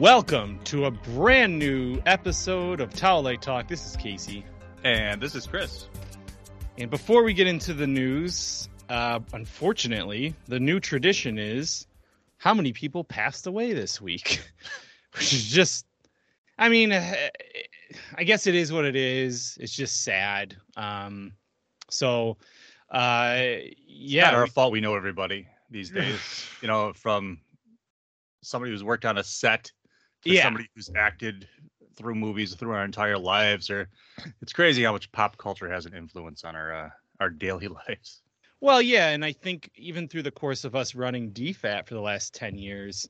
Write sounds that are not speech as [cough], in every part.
Welcome to a brand new episode of Towel Light Talk. This is Casey. And this is Chris. And before we get into the news, uh, unfortunately, the new tradition is how many people passed away this week, [laughs] which is just, I mean, uh, I guess it is what it is. It's just sad. Um, so, uh, yeah, Not our fault. We know everybody these days. [laughs] you know, from somebody who's worked on a set Yeah. somebody who's acted through movies through our entire lives. Or [sniffs] it's crazy how much pop culture has an influence on our uh, our [laughs] daily lives. Well, yeah, and I think even through the course of us running DFAT for the last 10 years,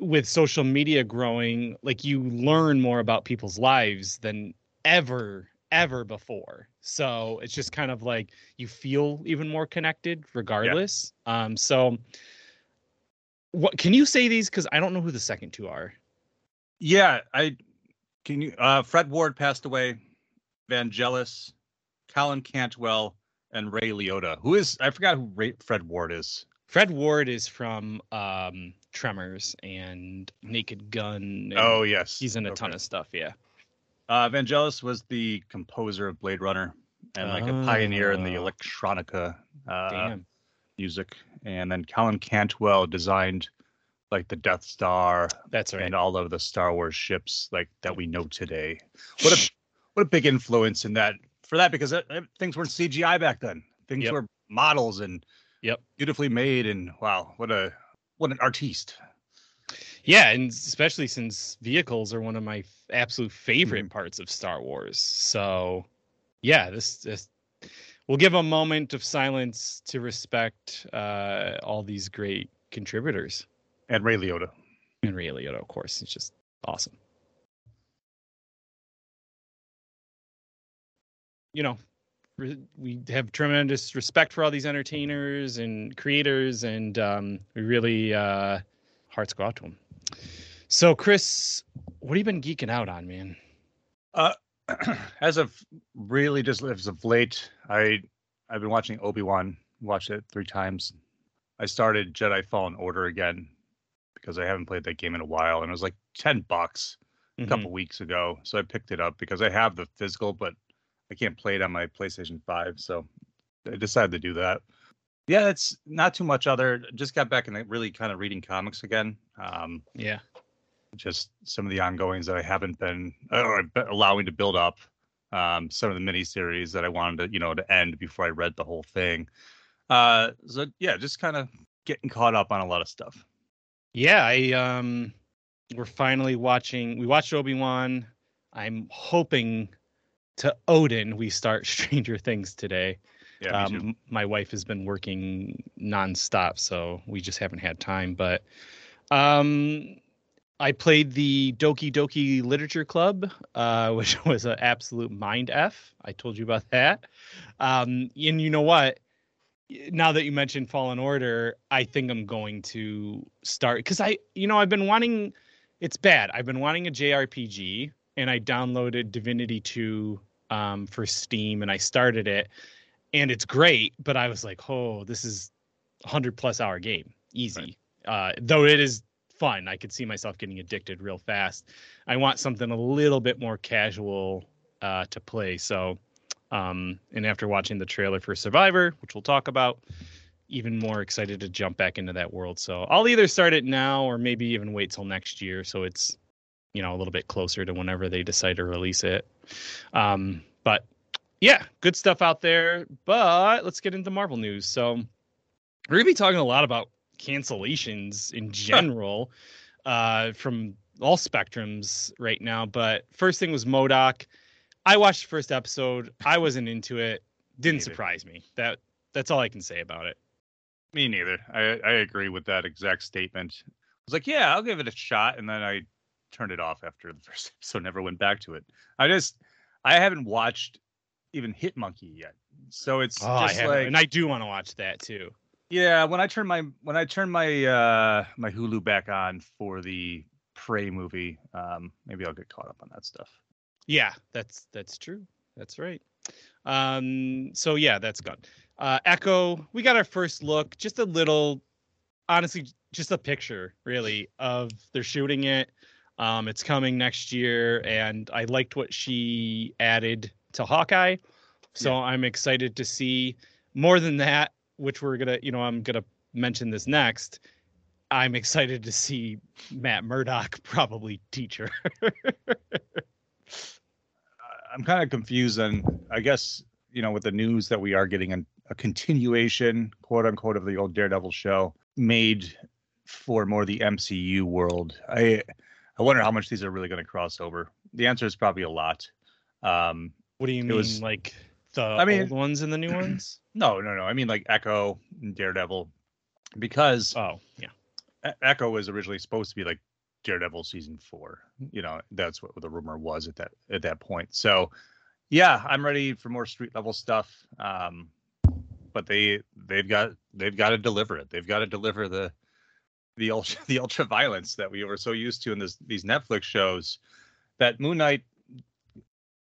with social media growing, like you learn more about people's lives than ever, ever before. So it's just kind of like you feel even more connected regardless. Um, so what can you say these? Because I don't know who the second two are. Yeah, I can you. Uh, Fred Ward passed away. Vangelis, Colin Cantwell, and Ray Liotta. Who is I forgot who Ray, Fred Ward is. Fred Ward is from um, Tremors and Naked Gun. and Oh yes, he's in a Okay. ton of stuff. Yeah. Uh, Vangelis was the composer of Blade Runner and like a pioneer in the Oh. electronica uh, music. And then Colin Cantwell designed like the Death Star That's right. and all of the Star Wars ships like that we know today. What a what a big influence in that for that because uh, uh, things weren't CGI back then. Things Yep. were models and Yep. beautifully made and wow, what a what an artiste. Yeah, and especially since vehicles are one of my f- absolute favorite Mhm. parts of Star Wars. So, yeah, this this we'll give a moment of silence to respect uh, all these great contributors. And Ray Liotta. And Ray Liotta, of course, it's just awesome. You know, re- we have tremendous respect for all these entertainers and creators, and um, we really uh, hearts go out to them. So, Chris, what have you been geeking out on, man? [clears throat] as of really just as of late, I I've been watching Obi Wan. Watched it three times. I started Jedi Fallen Order again because I haven't played that game in a while, and it was like ten bucks a couple weeks ago. So I picked it up because I have the physical, but I can't play it on my PlayStation Five. So I decided to do that. Yeah, it's not too much other. Just got back and really kind of reading comics again. Um, Yeah. Just some of the ongoings that I haven't been or I've been allowing to build up. Um, some of the mini series that I wanted to, you know, to end before I read the whole thing. Uh, so yeah, just kind of getting caught up on a lot of stuff. Yeah, I um we're finally watching we watched Obi-Wan. I'm hoping to Odin we start [laughs] Stranger Things today. Yeah, um, my wife has been working nonstop, so we just haven't had time. But um, I played the Doki Doki Literature Club, uh, [laughs] which was an absolute mind f. I told you about that. Um, and you know what? Now that you mentioned Fallen Order, I think I'm going to start because I, you know, I've been wanting. It's bad. I've been wanting a JRPG, and I downloaded Divinity 2 um, for Steam, and I started it and it's great but i was like oh this is a 100 plus hour game easy uh, though it is fun. I could see myself getting addicted real fast. I want something a little bit more casual uh, to play. So um, and after watching the trailer for survivor which we'll talk about even more excited to jump back into that world. So i'll either start it now or maybe even wait till next year. So it's you know a little bit closer to whenever they decide to release it. Um, but yeah, good stuff out there. But let's get into Marvel news. So we're gonna be talking a lot about cancellations in general, uh, from all spectrums right now. But first thing was MODOK. I watched the first episode. I wasn't into it. [laughs] Didn't Neither. surprise me. That that's all I can say about it. Me neither. I I agree with that exact statement. I was like, yeah, I'll give it a shot, and then I turned it off after the [laughs] first episode. Never went back to it. I just I haven't watched even Hit Monkey yet, so it's Oh, just like and I do want to watch that too. Yeah, when I turn my when I turn my uh my Hulu back on for the Prey movie, um maybe I'll get caught up on that stuff. Yeah, that's that's true. That's right. Um, so yeah, that's good. Uh, Echo, we got our first look, just a little, honestly, just a picture really of they're shooting it. Um, it's coming next year, and I liked what she added to Hawkeye. So Yeah. I'm excited to see more than that, which we're gonna, you know, I'm gonna mention this next. I'm excited to see Matt Murdock [laughs] probably teach her. [laughs] I'm kind of confused and I guess, you know, with the news that we are getting an, a continuation, quote unquote, of the old Daredevil show made for more the MCU world. I I wonder how much these are really going to cross over. The answer is probably a lot. Um, what do you It mean, was- like the I mean- old ones and the new ones? [clears throat] no, no, no. I mean like Echo and Daredevil because Oh, yeah. E- Echo was originally supposed to be like Daredevil season four. You know, that's what the rumor was at that at that point. So, yeah, I'm ready for more street level stuff. Um, but they they've got they've got to deliver it. They've got to deliver the the ultra [laughs] the ultra violence that we were so used to in this these Netflix shows. That Moon Knight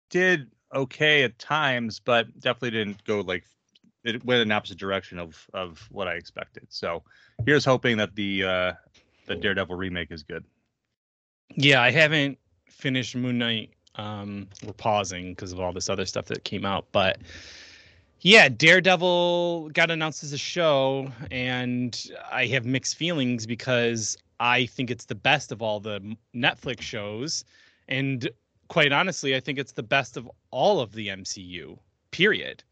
did okay at times, but definitely didn't go like it went in opposite direction of of what I expected. So here's hoping that the uh the Daredevil remake is good. Yeah, I haven't finished Moon Knight. Um, we're pausing because of all this other stuff that came out, but yeah, Daredevil got announced as a show, and I have mixed feelings because I think it's the best of all the Netflix shows, and quite honestly, I think it's the best of all of the MCU. Period.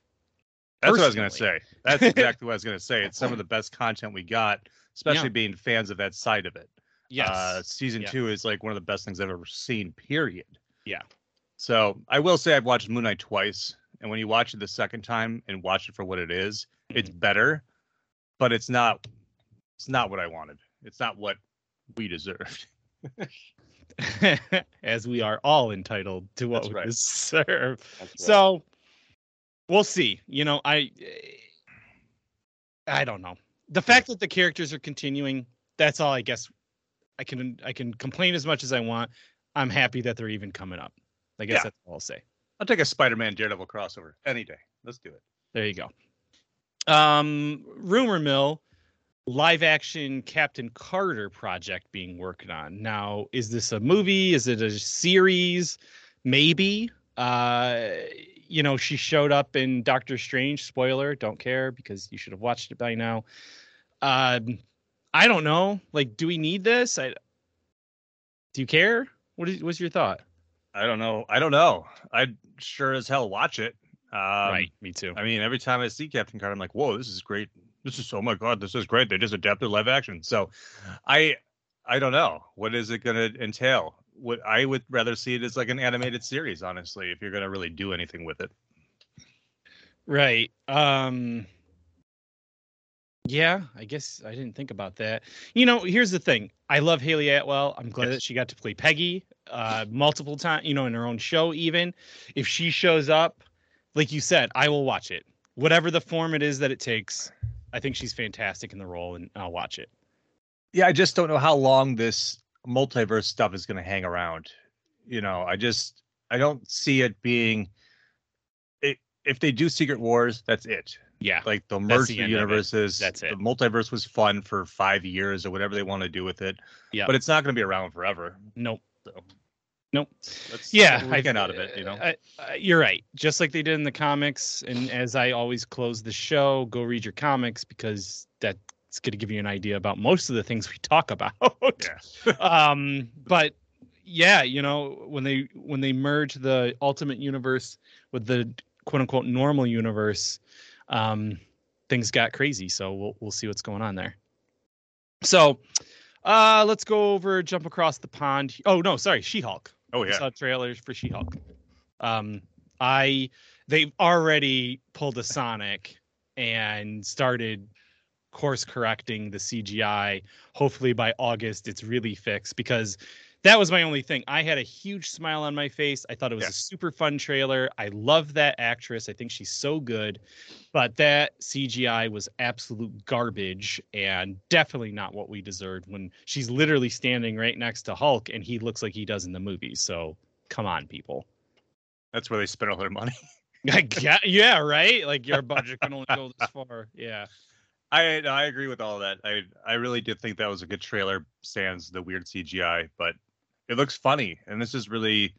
That's what I was gonna say. That's exactly what I was gonna say. It's some of the [laughs] best content we got, especially Yeah. being fans of that side of it. Yes. Uh, season Yeah. two is like one of the best things I've ever seen. Period. Yeah. So I will say I've watched Moon Knight twice, and when you watch it the second time and watch it for what it is, it's Mm-hmm. better, but it's not. It's not what I wanted. It's not what we deserved. [laughs] [laughs] as we are all entitled to what That's we right. deserve. So we'll see. You know, I I don't know. The fact that the characters are continuing, that's all I guess I can I can complain as much as I want. I'm happy that they're even coming up. I guess Yeah. that's all I'll say. I'll take a Spider-Man Daredevil crossover any day. Let's do it. There you go. Um rumor mill live action Captain Carter project being worked on. Now, is this a movie? Is it a series? Maybe. Uh you know, she showed up in Doctor Strange. Spoiler, don't care because you should have watched it by now. Um I don't know. Like do we need this? I Do you care? What is what's your thought? I don't know. I don't know. I'd sure as hell watch it. Um, right, me too. I mean, every time I see Captain Carter, I'm like, whoa, this is great. This is oh my god, this is great. They just adapted live action. So, I I don't know what is it going to entail. What I would rather see it as like an animated series, honestly, if you're going to really do anything with it. Right. Um Yeah, I guess I didn't think about that. You know, here's the thing. I love Hayley Atwell. I'm glad Yes. that she got to play Peggy uh multiple times, you know, in her own show even. If she shows up, like you said, I will watch it. Whatever the form it is that it takes. I think she's fantastic in the role and I'll watch it. Yeah, I just don't know how long this multiverse stuff is going to hang around. You know, I just I don't see it being. It, if they do Secret Wars, that's it. Yeah. like they'll merge the the, of it. universes. That's it. The multiverse was fun for five years or whatever they want to do with it. Yeah. but it's not going to be around forever. Nope. So Nope. let's yeah I get out of it. You know, I, I, you're right. Just like they did in the comics and as i always close the show go read your comics because that's going to give you an idea about most of the things we talk about. Yeah, [laughs] um but yeah you know when they when they merge the ultimate universe with the quote unquote normal universe um things got crazy so we'll we'll see what's going on there. So uh let's go over jump across the pond. Oh no sorry she-hulk oh I yeah, saw trailers for She-Hulk. Um, I they've already pulled a Sonic and started course correcting the CGI. Hopefully by August it's really fixed because that was my only thing. I had a huge smile on my face. I thought it was Yeah. a super fun trailer. I love that actress. I think she's so good. But that CGI was absolute garbage and definitely not what we deserved when she's literally standing right next to Hulk and he looks like he does in the movie. So come on, people. that's where they spent all their money. [laughs] I get- yeah, right. Like your budget can only go this far. Yeah. I I agree with all that. I I really did think that was a good trailer, sans the weird CGI, but it looks funny, and this is really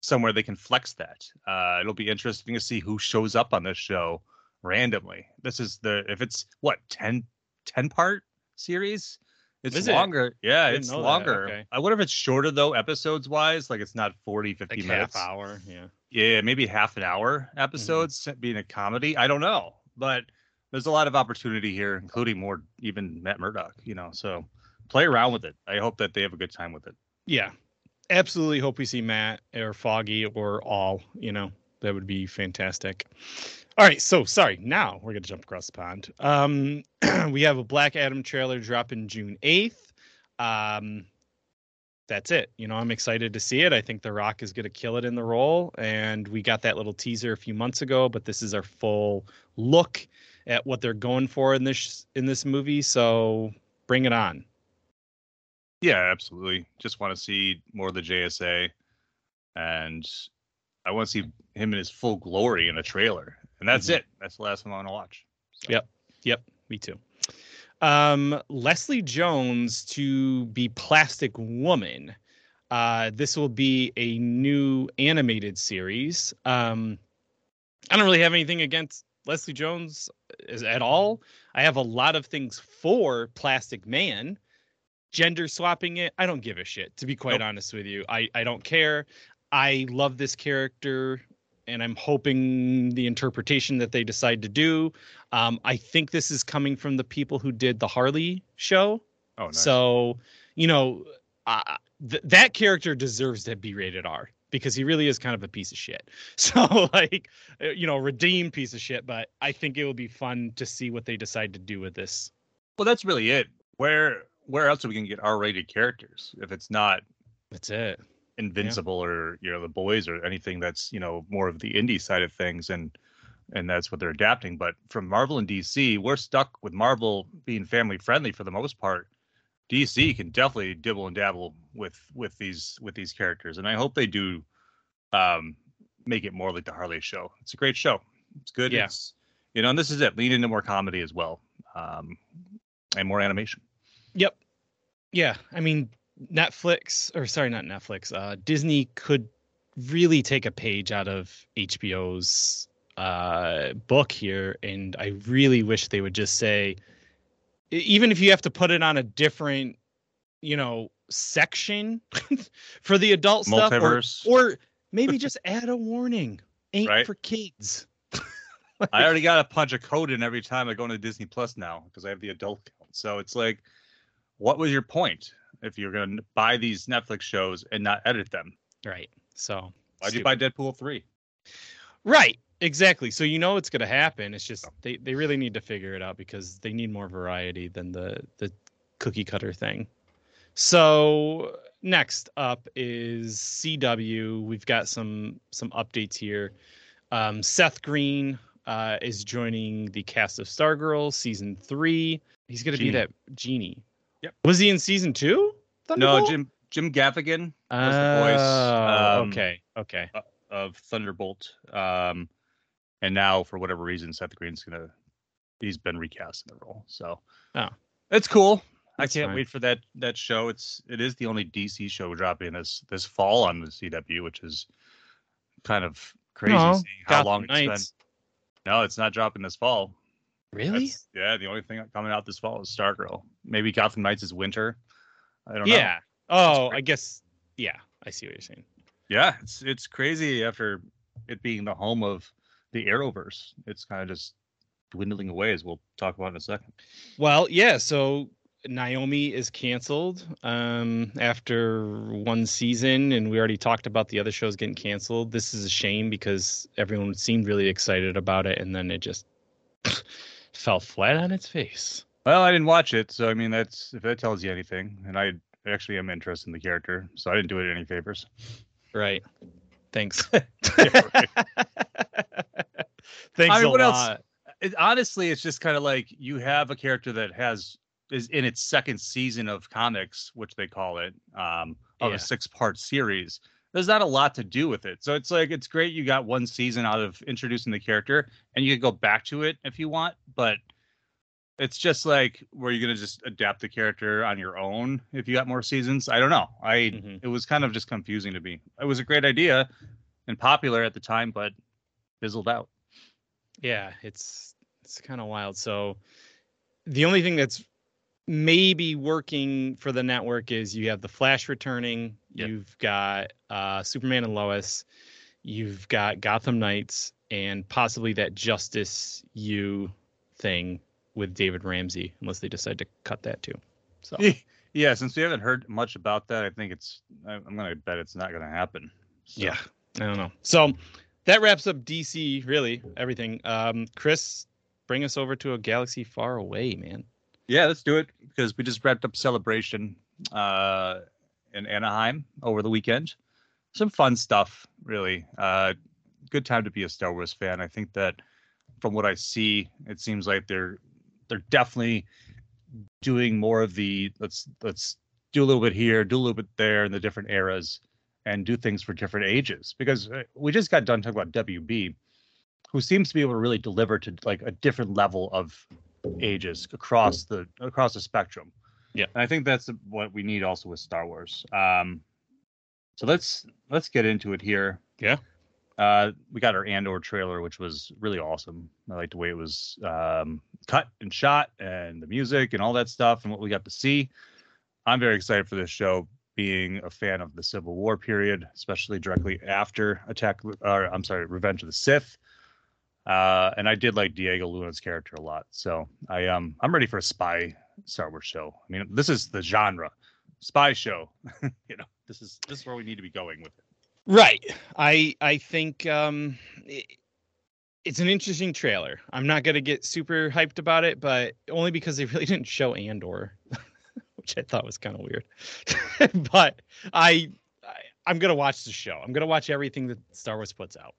somewhere they can flex that. Uh, it'll be interesting to see who shows up on this show randomly. This is the if it's what 10, 10 part series. It's Is it? longer. Yeah, it's longer. Okay. I wonder if it's shorter though, episodes wise. Like it's not 40, 50 Like minutes. half hour. Yeah. Yeah, maybe half an hour episodes being a comedy. I don't know, but there's a lot of opportunity here, including more even Matt Murdock. You know, so play around with it. I hope that they have a good time with it. Yeah. Absolutely hope we see Matt or Foggy or all, you know, that would be fantastic. All right, so sorry. Now we're gonna jump across the pond. Um, [clears throat] we have a Black Adam trailer dropping June eighth. Um, that's it. You know, I'm excited to see it. I think The Rock is gonna kill it in the role, and we got that little teaser a few months ago, but this is our full look at what they're going for in this in this movie. So bring it on. Yeah, absolutely. Just want to see more of the JSA, and I want to see him in his full glory in a trailer. And that's Mhm. it. That's the last one I want to watch. So, Yep. Yep, me too. Um, Leslie Jones to be Plastic Woman. Uh, this will be a new animated series. Um, I don't really have anything against Leslie Jones at all. I have a lot of things for Plastic Man. Gender swapping it, I don't give a shit. To be quite Nope. honest with you, I I don't care. I love this character, and I'm hoping the interpretation that they decide to do um, I think this is coming from the people who did the Harley show. Oh, nice. So, you know, uh, th- that character deserves to be rated R because he really is kind of a piece of shit. [laughs] So, like, uh, you know, redeemed piece of shit. But I think it will be fun to see what they decide to do with this. well, that's really it. Where where else are we gonna get R-rated characters if it's not That's it. Invincible or you know the boys or anything that's you know more of the indie side of things and and that's what they're adapting. But from Marvel and DC, we're stuck with Marvel being family friendly for the most part. DC can definitely dibble and dabble with with these with these characters, and I hope they do um, make it more like the Harley show. It's a great show. It's good. Yeah. You know, and this is it. Lean into more comedy as well, um, and more animation. Yep. Yeah. I mean, Netflix, or sorry, not Netflix, uh, Disney could really take a page out of HBO's uh, book here. And I really wish they would just say, even if you have to put it on a different, you know, section [laughs] for the adult stuff, or, or maybe just [laughs] add a warning ain't Right. for kids. [laughs] I already got to punch a code in every time I go into Disney Plus now because I have the adult count. So it's like, what was your point if you're going to buy these Netflix shows and not edit them? Right. So, Why'd you buy Deadpool three? Right. Exactly. So you know it's going to happen. It's just they, they really need to figure it out because they need more variety than the the cookie cutter thing. So next up is CW. We've got some some updates here. Um, Seth Green uh, is joining the cast of Stargirl season three. He's going to be that genie. Yep. Was he in season two? No, Jim Jim Gaffigan was the voice Oh, um, okay. Okay. of Thunderbolt, um, and now for whatever reason, Seth Green's gonna he's been recast in the role. So Oh. it's cool. I can't fine. wait for that that show. It's it is the only DC show dropping this this fall on the CW, which is kind of crazy No, seeing how Gotham long it's been. No, it's not dropping this fall. Really? That's- yeah, the only thing coming out this fall is Stargirl. Maybe Gotham Knights is winter. I don't know. Yeah. Oh. I guess. Yeah, I see what you're saying. Yeah, it's it's crazy after it being the home of the Arrowverse. It's kind of just dwindling away, as we'll talk about in a second. Well, yeah. So Naomi is canceled um, after one season, and we already talked about the other shows getting canceled. This is a shame because everyone seemed really excited about it, and then it just [laughs] fell flat on its face. Well, I didn't watch it, so I mean that's if that tells you anything. And I actually am interested in the character, so I didn't do it any favors. Right. Thanks. Yeah, right. [laughs] Thanks [laughs] I mean, a what else? lot. It, honestly, it's just kind of like you have a character that has is in its second season of comics, which they call it, um, of Yeah. a six part series. There's not a lot to do with it. So it's like it's great you got one season out of introducing the character and you can go back to it if you want, but it's just like were you gonna just adapt the character on your own if you got more seasons? I don't know. I Mhm. it was kind of just confusing to me. It was a great idea and popular at the time, but fizzled out. Yeah, it's it's kind of wild. So the only thing that's maybe working for the network is you have the Flash returning, Yep. you've got uh, Superman and Lois, you've got Gotham Knights, and possibly that Justice U thing with David Ramsey, unless they decide to cut that too. So [laughs] yeah, since we haven't heard much about that, I think it's I'm gonna bet it's not gonna happen. So, yeah, I don't know. So that wraps up DC, really everything. Um, Chris, bring us over to a galaxy far away, man. Yeah, let's do it because we just wrapped up celebration uh, in Anaheim over the weekend. Some fun stuff, really. Uh, good time to be a Star Wars fan. I think that from what I see, it seems like they're they're definitely doing more of the let's let's do a little bit here, do a little bit there in the different eras, and do things for different ages. Because uh, we just got done talking about WB, who seems to be able to really deliver to like a different level of ages across the across the spectrum. Yeah. and I think that's what we need also with Star Wars. Um, so let's let's get into it here. Yeah. Uh, we got our Andor trailer, which was really awesome. I like the way it was um, cut and shot, and the music and all that stuff, and what we got to see. I'm very excited for this show. Being a fan of the Civil War period, especially directly after Attack, or I'm sorry, Revenge of the Sith. Uh, and I did like Diego Luna's character a lot, so I um I'm ready for a spy Star Wars show. I mean, this is the genre, spy show. [laughs] you know, this is this is where we need to be going with it. Right. I I think um it, it's an interesting trailer. I'm not gonna get super hyped about it, but only because they really [laughs] didn't show Andor, [laughs] which I thought was kind of weird. but I, I I'm gonna watch the show. I'm gonna watch everything that Star Wars puts out.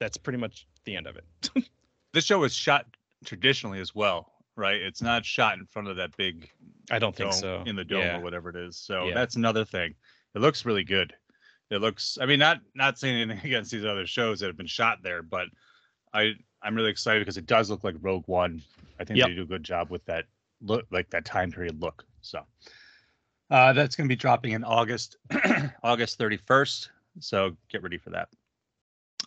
That's pretty much the end of it. [laughs] This show was shot traditionally as well, right? It's not shot in front of that big I don't think so. in the dome Yeah. or whatever it is. So Yeah. that's another thing. It looks really good. It looks. I mean, not not saying anything [laughs] against these other shows that have been shot there, but I I'm really excited because it does look like Rogue One. I think Yep. they do a good job with that look, like that time period look. So uh, that's going to be dropping in August, [clears throat] August 31st. So get ready for that.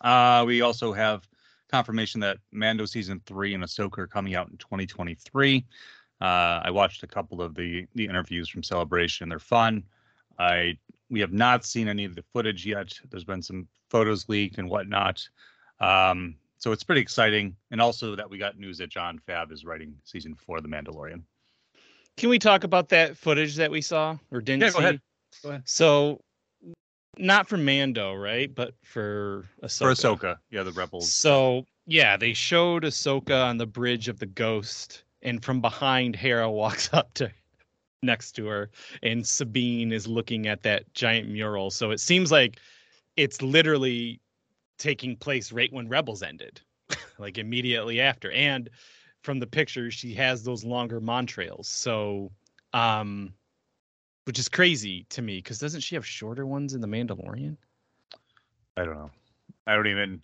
Uh, we also have confirmation that Mando season three and Ahsoka are coming out in 2023. Uh, I watched a couple of the the interviews from Celebration. They're fun. I we have not seen any of the footage yet. There's been some photos leaked and whatnot. Um, so it's pretty exciting. And also that we got news that John Fab is writing season four of The Mandalorian. Can we talk about that footage that we saw or didn't Yeah, see? go ahead. Go ahead. So, not for Mando, right? But for Ahsoka. For Ahsoka, yeah, the rebels. So yeah, they showed Ahsoka on the bridge of the Ghost, and from behind, Hera walks [laughs] up to next to her, and Sabine is looking at that giant mural. So it seems like it's literally taking place right when Rebels ended, [laughs] like immediately after. And from the pictures, she has those longer montrals. So, um, which is crazy to me because doesn't she have shorter ones in the Mandalorian? I don't know. I don't even.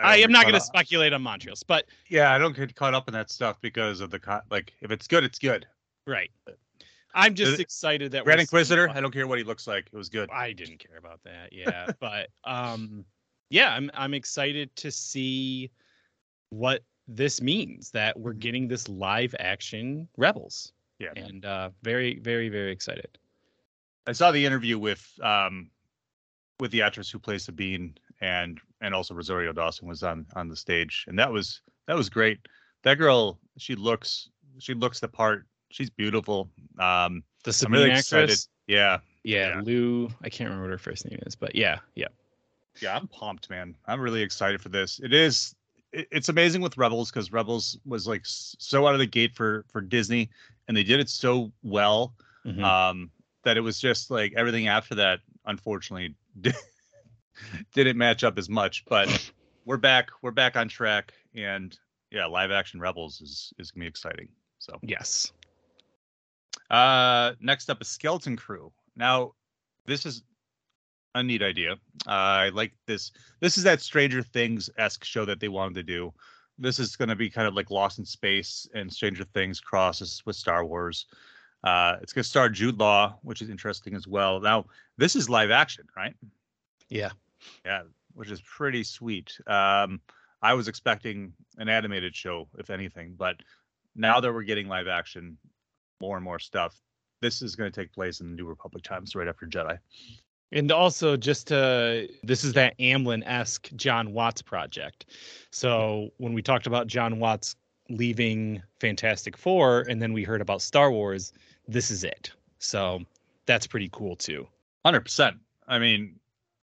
I, don't am not going to speculate on montrals, but Yeah, I don't get caught up in that stuff because of the co- like. If it's good, it's good. Right. I'm just Does excited that Grand Inquisitor. I don't care what he looks like. It was good. I didn't care about that. Yeah, [laughs] but um, yeah, I'm I'm excited to see what this means that we're getting this live action Rebels, Yeah. and uh, very very very excited. I saw the interview with um with the actress who plays Sabine and and also Rosario Dawson was on on the stage and that was that was great. That girl, she looks she looks the part. She's beautiful. Um The I'm Sabine really actress. Yeah. yeah, Yeah. Lou. I can't remember what her first name is, but yeah, yeah, Yeah, I'm pumped, man. I'm really excited for this. It is it's amazing with Rebels because Rebels was like so out of the gate for for Disney and they did it so well Mhm. um that it was just like everything after that unfortunately [laughs] di- didn't match up as much but [laughs] we're back we're back on track and yeah live action rebels is is gonna be exciting so. Yes, uh next up is skeleton crew. Now this is a neat idea. Uh, i like this this is that stranger things-esque show that they wanted to do this is going to be kind of like Lost in Space and Stranger Things crosses with Star Wars. Uh, it's going to star Jude Law, which is interesting as well. Now, this is live action, right? Yeah. Yeah, which is pretty sweet. Um, I was expecting an animated show, if anything, but now that we're getting live action, more and more stuff, this is going to take place in the New Republic times, right after Jedi. And also, just to this is that Amblin esque John Watts project. So when we talked about John Watts leaving Fantastic Four, and then we heard about Star Wars, this is it. So that's pretty cool too. Hundred percent. I mean,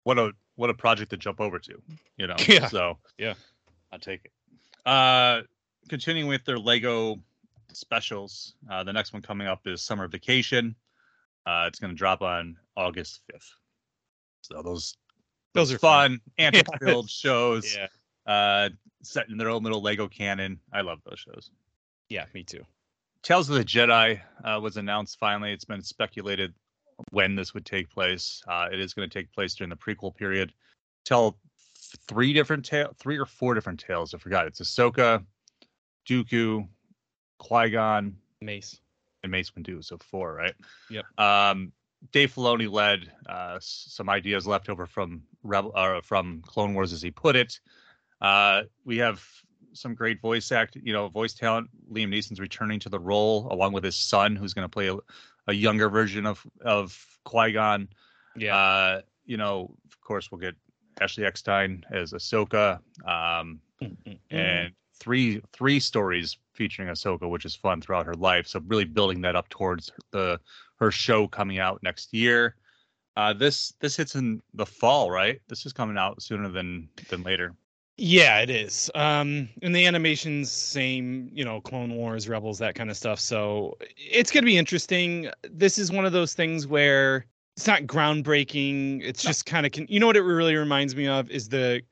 what a what a project to jump over to, you know. Yeah. So Yeah. I'll take it. Uh, continuing with their Lego specials, uh, the next one coming up is Summer Vacation. Uh, it's going to drop on August fifth. So those Those are fun, [laughs] antic-filled shows, Yeah. uh, set in their own little Lego canon. I love those shows. Yeah, me too. Tales of the Jedi uh, was announced finally. It's been speculated when this would take place. Uh, it is going to take place during the prequel period. Tell three different tale, three or four different tales. I forgot. It's Ahsoka, Dooku, Qui Gon, Mace. and Mace Windu. So four, right? Yep. Um, Dave Filoni led uh, some ideas left over from Rebel, uh, from Clone Wars, as he put it. Uh, we have some great voice act, you know, voice talent. Liam Neeson's returning to the role along with his son, who's going to play a, a younger version of of Qui Gon. Yeah. Uh, you know, of course, we'll get Ashley Eckstein as Ahsoka. Um, Mm-mm. [laughs] and three three stories featuring Ahsoka, which is fun throughout her life. So really building that up towards the her show coming out next year. Uh, this this hits in the fall, right? This is coming out sooner than than later. Yeah, it is. Um, and the animation's same, you know, Clone Wars, Rebels, that kind of stuff. So it's gonna be interesting. This is one of those things where it's not groundbreaking. It's just kind of, con- you know, what it really reminds me of is the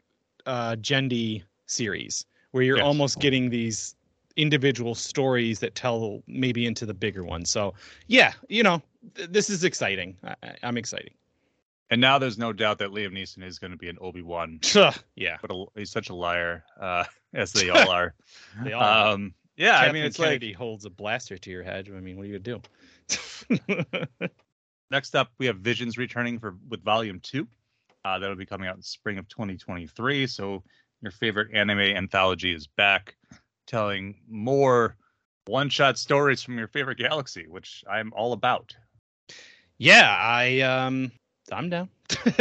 uh, Genndy series, where you're Yes. almost getting these individual stories that tell maybe into the bigger one. So yeah, you know, th- this is exciting. I- I'm excited. And now there's no doubt that Liam Neeson is going to be an Obi Wan, [laughs] yeah, but a, he's such a liar, uh, [laughs] as they all are. [laughs] they all. are. um, yeah, I mean, it's Kennedy like he holds a blaster to your head. I mean, what are you gonna do? next up we have Visions returning for with Volume Two. Uh, that'll be coming out in spring of 2023. So your favorite anime anthology is back, telling more one-shot stories from your favorite galaxy, which I'm all about. yeah, I um, I'm down. [laughs]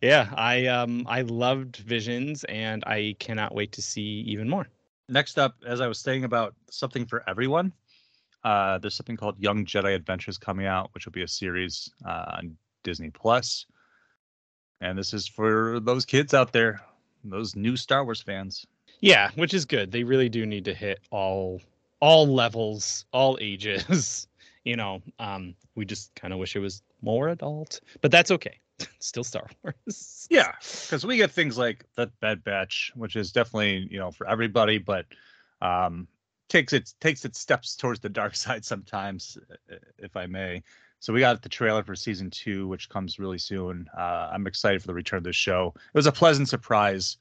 yeah, I um, I loved Visions, and I cannot wait to see even more. Next up, as I was saying about something for everyone, uh, there's something called Young Jedi Adventures coming out, which will be a series uh, on Disney Plus. And this is for those kids out there, those new Star Wars fans. Yeah, which is good. They really do need to hit all all levels, all ages. [laughs] you know, um, we just kind of wish it was more adult, but that's okay. [laughs] Still Star Wars. Yeah, [laughs] because we get things like the Bad Batch, which is definitely you know for everybody, but um, takes its takes its steps towards the dark side sometimes, if I may. So we got the trailer for season two, which comes really soon. Uh, I'm excited for the return of the show. It was a pleasant surprise,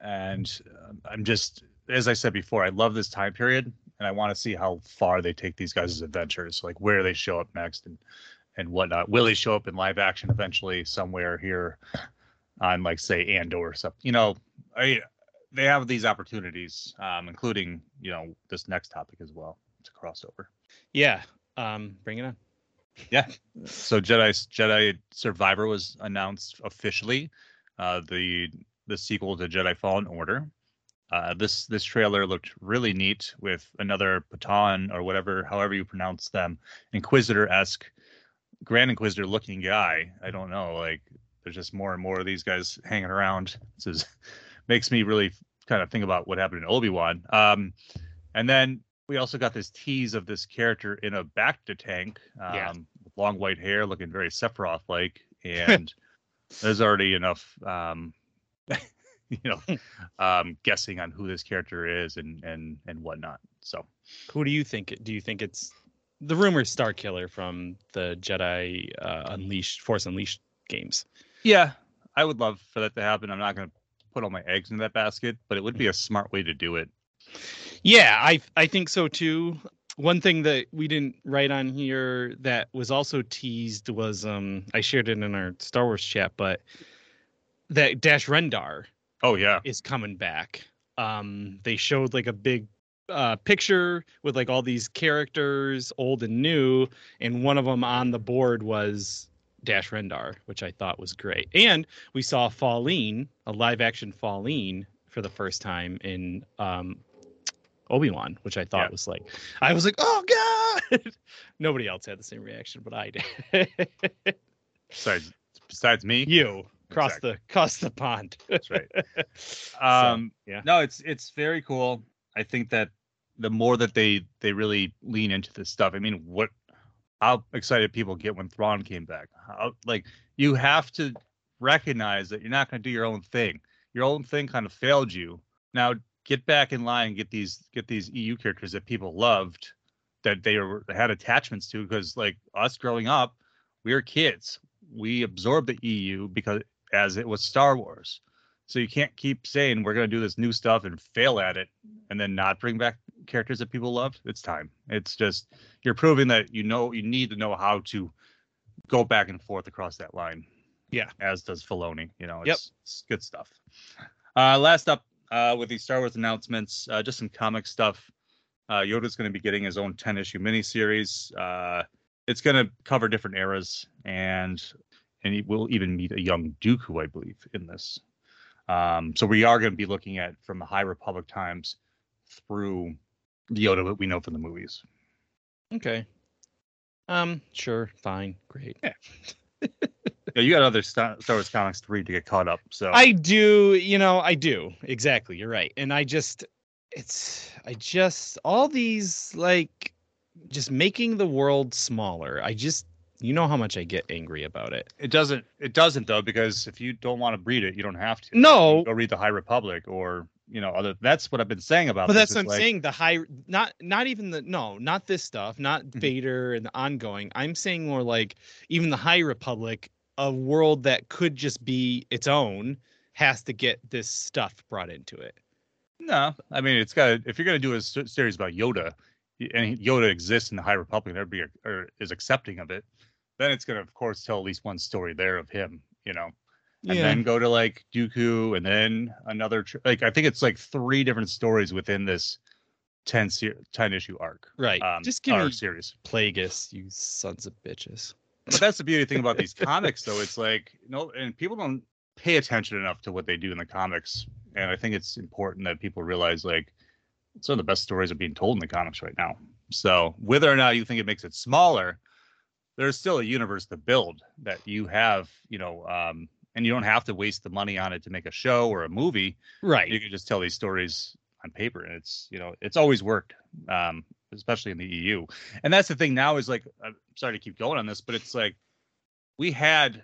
and uh, I'm just as I said before, I love this time period, and I want to see how far they take these guys' adventures, like where they show up next and and whatnot. Will they show up in live action eventually somewhere here on like say Andor or something? You know, I they have these opportunities, um, including you know this next topic as well. It's a crossover. Yeah. Um, bring it on. So Jedi Jedi Survivor was announced officially, uh, the the sequel to Jedi Fallen Order. Uh, this this trailer looked really neat with another Baton or whatever, however you pronounce them, Inquisitor esque, Grand Inquisitor looking guy. I don't know, like there's just more and more of these guys hanging around. This is [laughs] makes me really kind of think about what happened in Obi Wan. Um, and then we also got this tease of this character in a Bacta tank, um, Yeah. with long white hair, looking very Sephiroth like, [laughs] and there's already enough, um, [laughs] you know, um, guessing on who this character is and and and whatnot. So Who do you think? Do you think it's the rumor Star Killer from the Jedi uh, Unleashed Force Unleashed games? yeah, I would love for that to happen. I'm not going to put all my eggs in that basket, but it would be a smart way to do it. Yeah, I I think so too. One thing that we didn't write on here that was also teased was um I shared it in our Star Wars chat, but that Dash Rendar Oh yeah, is coming back. Um they showed like a big uh picture with like all these characters, old and new, and one of them on the board was Dash Rendar, which I thought was great. And we saw Falleen, a live action Falleen for the first time in um Obi-Wan, which I thought Yeah. was like I was like, "Oh god." [laughs] Nobody else had the same reaction, but I did. [laughs] besides besides me, you cross Exactly. the cross the pond. that's right. [laughs] So, Um, yeah. no, it's it's very cool. I think that the more that they they really lean into this stuff, I mean, what how excited people get when Thrawn came back? How like you have to recognize that you're not going to do your own thing. Your own thing kind of failed you. Now get back in line and get these get these EU characters that people loved that they were had attachments to because like us growing up, we were kids. We absorbed the EU because as it was Star Wars. So you can't keep saying we're going to do this new stuff and fail at it and then not bring back characters that people loved. It's time. It's just you're proving that you know you need to know how to go back and forth across that line. Yeah. As does Filoni. You know, it's, Yep. it's good stuff. Uh, last up uh, with these Star Wars announcements, uh, just some comic stuff. Uh, Yoda's going to be getting his own 10 issue miniseries. Uh, it's going to cover different eras and and he will even meet a young Dooku, I believe, in this. Um, so we are going to be looking at from the High Republic times through the Yoda that we know from the movies. Okay. Um, sure, fine, great. Yeah, [laughs] you got other Star, Wars comics to read to get caught up. So I do, you know, I do. Exactly. You're right. And I just it's I just all these like just making the world smaller. I just you know how much I get angry about it. it doesn't it doesn't though because if you don't want to read it, you don't have to. No, go read the High Republic or you know other. That's what I've been saying about. but this. that's what I'm like- saying. The high, not not even the no, not this stuff, not Mhm. Vader and the ongoing. I'm saying more like even the High Republic, a world that could just be its own, has to get this stuff brought into it. No, I mean it's got. If you're going to do a series about Yoda, and Yoda exists in the High Republic, and everybody are, or is accepting of it, then it's going to, of course, tell at least one story there of him. You know, and then go to like Dooku, and then another. Tr- like I think it's like three different stories within this 10, se- 10 issue arc. right. Um, just give or me series. Plagueis, you sons of bitches. But that's the beauty thing about these comics, though. It's like no, and people don't pay attention enough to what they do in the comics, and I think it's important that people realize like some of the best stories are being told in the comics right now. So whether or not you think it makes it smaller, there's still a universe to build that you have, you know, um, and you don't have to waste the money on it to make a show or a movie. Right. You can just tell these stories on paper, and it's you know it's always worked, um, especially in the EU. And that's the thing now is like I'm sorry to keep going on this, but it's like we had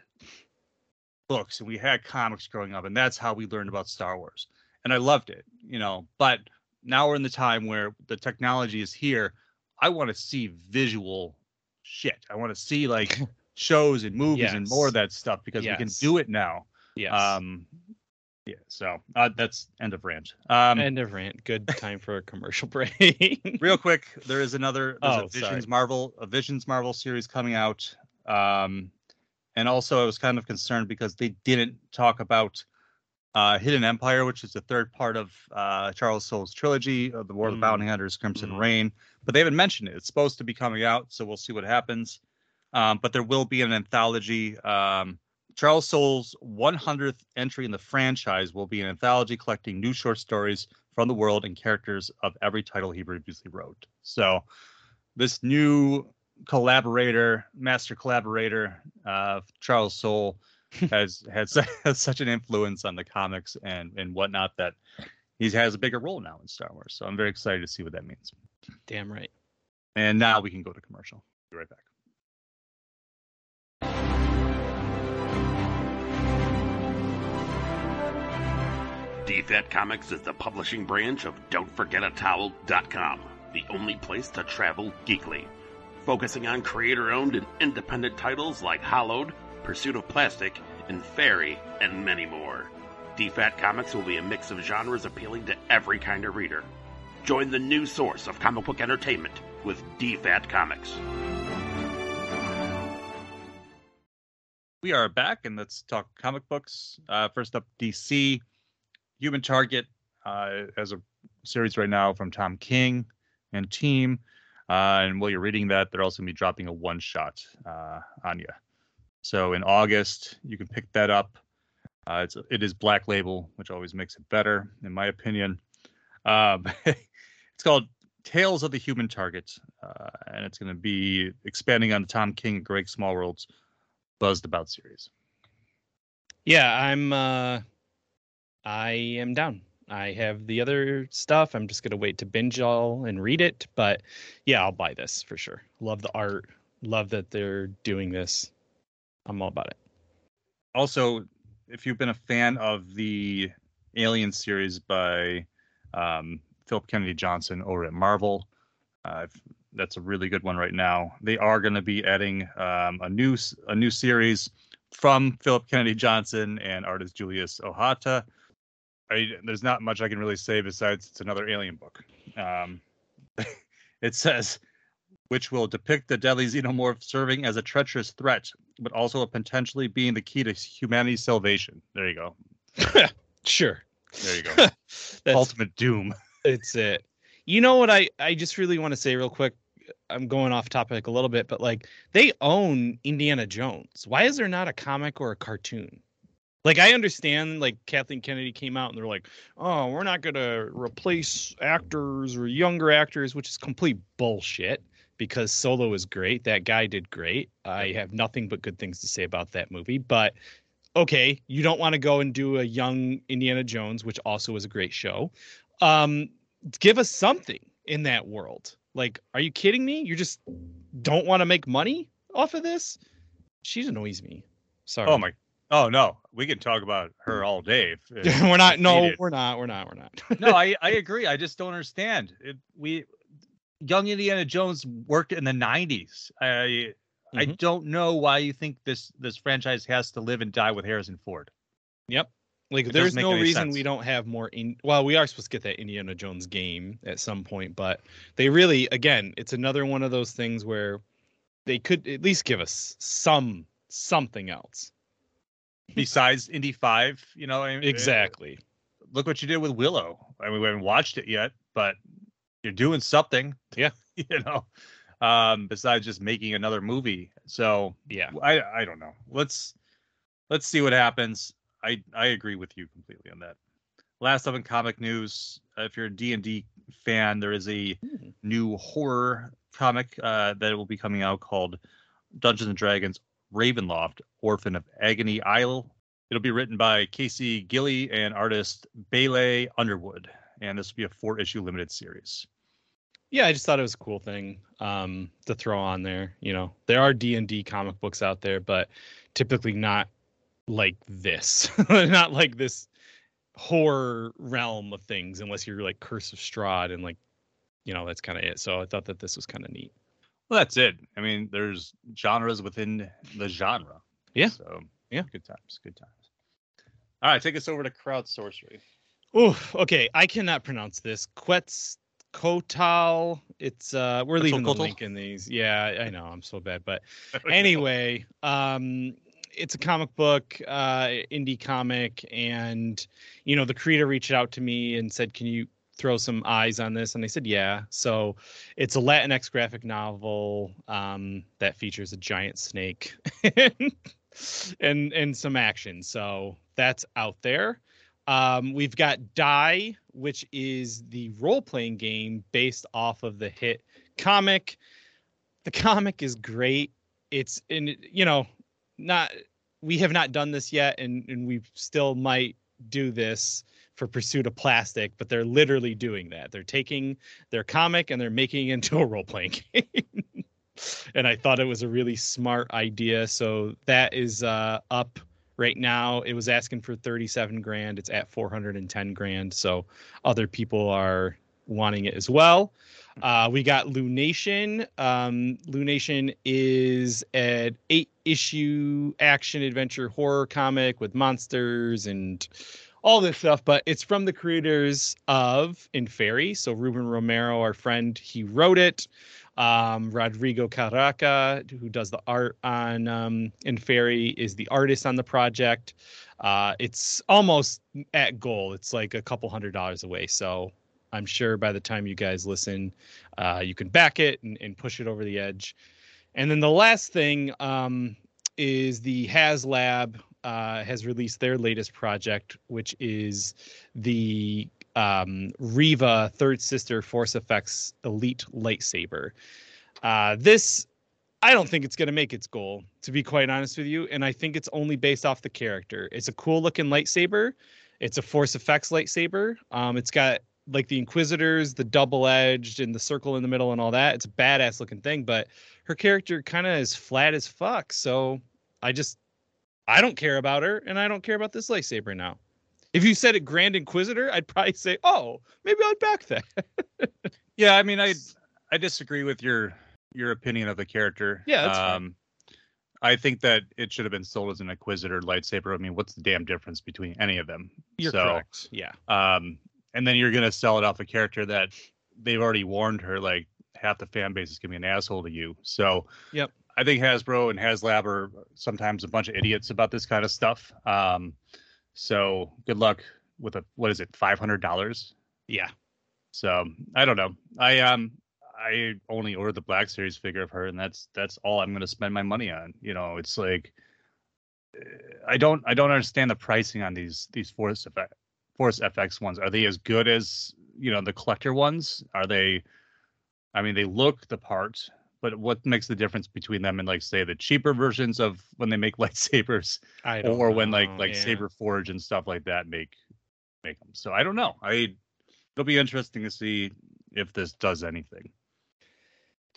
books and we had comics growing up, and that's how we learned about Star Wars, and I loved it, you know. But now we're in the time where the technology is here. I want to see visual shit. I want to see like [laughs] shows and movies and more of that stuff because we can do it now. yes. Um, yeah. So uh, that's end of rant. Um, End of rant. Good time for a commercial [laughs] break. real quick, there is another there's Oh, a Visions sorry. Marvel a Visions Marvel series coming out. Um, and also I was kind of concerned because they didn't talk about uh, Hidden Empire, which is the third part of uh, Charles Soule's trilogy of the War of the Mm. Bounty Hunters, Crimson Mm. Reign, but they haven't mentioned it. It's supposed to be coming out, so we'll see what happens. Um, but there will be an anthology. Um, Charles Soule's 100th entry in the franchise will be an anthology collecting new short stories from the world and characters of every title he previously wrote. So, this new collaborator, master collaborator, uh, Charles Soule, [laughs] has has has such an influence on the comics and and whatnot that he has a bigger role now in Star Wars. So I'm very excited to see what that means. Damn right. And now we can go to commercial. Be right back. DFAT Comics is the publishing branch of Don'tForgetATowel.com, the only place to travel geekly. Focusing on creator owned and independent titles like Hollowed, Pursuit of Plastic, and Fairy, and many more. DFAT Comics will be a mix of genres appealing to every kind of reader. Join the new source of comic book entertainment with DFAT Comics. We are back, and let's talk comic books. Uh, first up, DC Human Target uh, as a series right now from Tom King and team. Uh, and while you're reading that, they're also going to be dropping a one shot uh, on you. So in August, you can pick that up. Uh, it's it is Black Label, which always makes it better, in my opinion. Um, [laughs] it's called Tales of the Human Target, uh, and it's going to be expanding on the Tom King Greg Smallwood's buzzed about series. Yeah, I'm. uh I am down. I have the other stuff. I'm just gonna wait to binge all and read it. But yeah, I'll buy this for sure. Love the art. Love that they're doing this. I'm all about it. Also, if you've been a fan of the Alien series by um, Philip Kennedy Johnson over at Marvel, uh, that's a really good one right now. They are going to be adding um, a new a new series from Philip Kennedy Johnson and artist Julius Ohta. I, there's not much I can really say besides it's another alien book. Um, [laughs] it says, which will depict the deadly xenomorph serving as a treacherous threat, but also a potentially being the key to humanity's salvation. There you go. [laughs] sure. There you go. [laughs] Ultimate doom. It's it. You know what I I just really want to say real quick. I'm going off topic a little bit, but like they own Indiana Jones. Why is there not a comic or a cartoon? Like I understand like Kathleen Kennedy came out and they're like, "Oh, we're not going to replace actors or younger actors," which is complete bullshit because Solo is great. That guy did great. I have nothing but good things to say about that movie, but okay, you don't want to go and do a young Indiana Jones, which also was a great show. Um, give us something in that world. Like, are you kidding me? You just don't want to make money off of this? She annoys me. Sorry. Oh my. Oh no, we can talk about her all day. If, [laughs] we're not. No, we're not. We're not. We're not. [laughs] no, I I agree. I just don't understand. It, we young Indiana Jones worked in the '90s. I mm-hmm. I don't know why you think this this franchise has to live and die with Harrison Ford. Yep. Like, it there's no reason sense. we don't have more in. Well, we are supposed to get that Indiana Jones game at some point, but they really, again, it's another one of those things where they could at least give us some something else besides Indy Five. You know, I mean, exactly. Look what you did with Willow. I mean, we haven't watched it yet, but you're doing something. [laughs] Yeah, you know. Um, besides just making another movie. So yeah, I I don't know. Let's let's see what happens. I I agree with you completely on that. Last up in comic news, uh, if you're a D&D fan, there is a mm. new horror comic uh, that will be coming out called Dungeons and Dragons Ravenloft: Orphan of Agony Isle. It'll be written by Casey Gilly and artist Bailey Underwood, and this will be a four-issue limited series. Yeah, I just thought it was a cool thing um, to throw on there. You know, there are D and D comic books out there, but typically not like this, [laughs] not like this horror realm of things, unless you're like Curse of Strahd and like, you know, that's kind of it. So I thought that this was kind of neat. Well, that's it. I mean, there's genres within the genre. Yeah. So yeah, good times, good times. All right, take us over to crowd sorcery. Oh, okay. I cannot pronounce this. Quetzalcoatl. It's uh, we're leaving the link in these. Yeah, I know. I'm so bad, but [laughs] anyway, um, it's a comic book, uh, indie comic, and you know the creator reached out to me and said, "Can you throw some eyes on this?" And they said, "Yeah." So it's a Latinx graphic novel um, that features a giant snake [laughs] and and some action. So that's out there. Um, we've got Die, which is the role playing game based off of the hit comic. The comic is great. It's in you know not we have not done this yet and and we still might do this for pursuit of plastic but they're literally doing that. They're taking their comic and they're making it into a role-playing [laughs] game. And i thought it was a really smart idea. So that is uh, up right now. It was asking for 37 grand. It's at 410 grand. So other people are wanting it as well. Uh, we got Lunation. Um, Lunation is an eight issue action adventure horror comic with monsters and all this stuff, but it's from the creators of Inferi. So Ruben Romero, our friend, he wrote it. Um, Rodrigo Caraca, who does the art on um, Inferi, is the artist on the project. Uh, it's almost at goal. It's like a couple hundred dollars away. So I'm sure by the time you guys listen, uh, you can back it and, and, push it over the edge. And then the last thing um, is the HasLab uh, has released their latest project, which is the um, Reva Third Sister Force Effects Elite Lightsaber. Uh, this, I don't think it's going to make its goal, to be quite honest with you. And I think it's only based off the character. It's a cool looking lightsaber. It's a Force Effects lightsaber. Um, it's got like the Inquisitors, the double edged, and the circle in the middle, and all that. It's a badass looking thing, but her character kind of is flat as fuck. So I just, I don't care about her, and I don't care about this lightsaber now. If you said it Grand Inquisitor, I'd probably say, oh, maybe I'd back that. [laughs] yeah, I mean, I I disagree with your your opinion of the character. Yeah, that's um. I think that it should have been sold as an Inquisitor lightsaber. I mean, what's the damn difference between any of them? You're so, correct. Yeah. Um, and then you're gonna sell it off a character that they've already warned her like half the fan base is gonna be an asshole to you. So yep. I think Hasbro and HasLab are sometimes a bunch of idiots about this kind of stuff. Um, so good luck with a what is it, five hundred dollars? Yeah. So I don't know. I um I only ordered the Black Series figure of her, and that's that's all I'm going to spend my money on. You know, it's like eh, I don't I don't understand the pricing on these these Force FX Force FX ones. Are they as good as you know the collector ones? Are they? I mean, they look the part, but what makes the difference between them and like say the cheaper versions of when they make [laughs] lightsabers or know. when like like yeah. saber forge and stuff like that make make them so i don't know i it'll be interesting to see if this does anything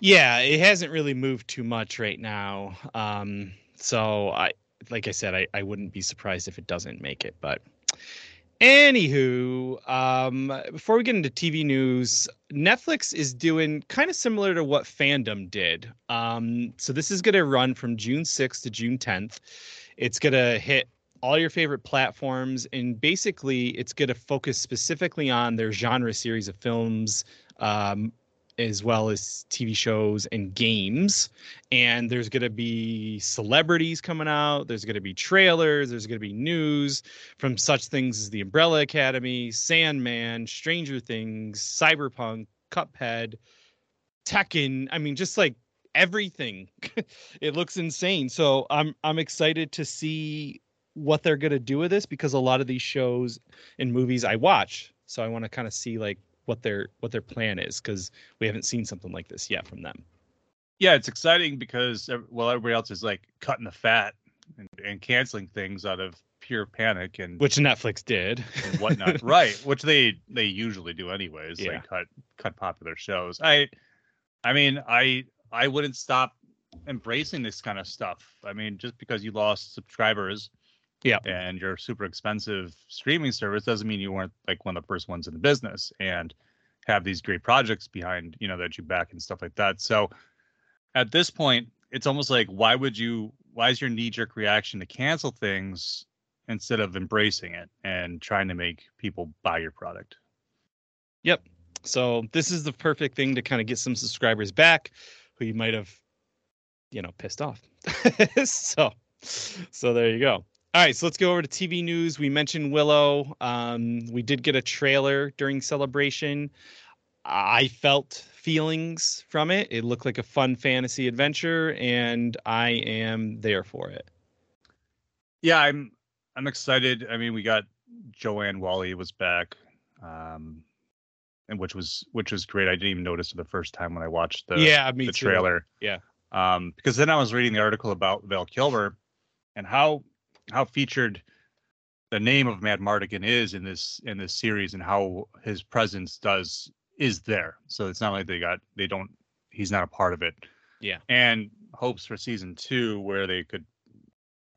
yeah it hasn't really moved too much right now um so i like i said i, I wouldn't be surprised if it doesn't make it but Anywho, um, before we get into TV news, Netflix is doing kind of similar to what Fandom did. Um, so this is going to run from June 6th to June 10th. It's going to hit all your favorite platforms, and basically, it's going to focus specifically on their genre series of films, um, as well as TV shows and games. And there's going to be celebrities coming out. There's going to be trailers. There's going to be news from such things as The Umbrella Academy, Sandman, Stranger Things, Cyberpunk, Cuphead, Tekken. I mean, just like everything. [laughs] it looks insane. So I'm I'm excited to see what they're going to do with this because a lot of these shows and movies I watch. So I want to kind of see like what their what their plan is because we haven't seen something like this yet from them. Yeah, it's exciting because well, everybody else is like cutting the fat and, and canceling things out of pure panic and which Netflix did and whatnot, [laughs] right? Which they they usually do anyways. Yeah. Like cut cut popular shows. I I mean I I wouldn't stop embracing this kind of stuff. I mean, just because you lost subscribers yeah. and your super expensive streaming service doesn't mean you weren't like one of the first ones in the business and have these great projects behind you know that you back and stuff like that. So at this point it's almost like why would you why is your knee-jerk reaction to cancel things instead of embracing it and trying to make people buy your product? Yep. So this is the perfect thing to kind of get some subscribers back who you might have you know pissed off. [laughs] So so there you go all right, so let's go over to TV news. We mentioned Willow. Um, we did get a trailer during celebration. I felt feelings from it. It looked like a fun fantasy adventure, and I am there for it. Yeah, I'm. I'm excited. I mean, we got Joanne Whalley was back, um, and which was which was great. I didn't even notice it the first time when I watched the yeah the trailer. Yeah, um, because then I was reading the article about Val Kilmer and how how featured the name of Madmartigan is in this in this series and how his presence does is there. So it's not like they got they don't he's not a part of it. Yeah. And hopes for season two where they could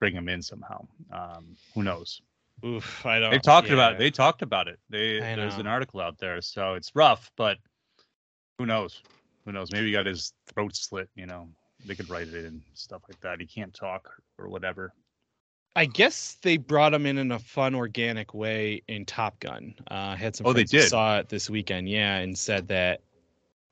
bring him in somehow. Um, who knows? Oof, I don't. They talked yeah. about it. They talked about it. They there's an article out there, so it's rough, but who knows? Who knows? Maybe he got his throat slit. You know, they could write it and stuff like that. He can't talk or whatever. I guess they brought him in in a fun, organic way in Top Gun. Uh, I had some Oh, they did? saw it this weekend, yeah, and said that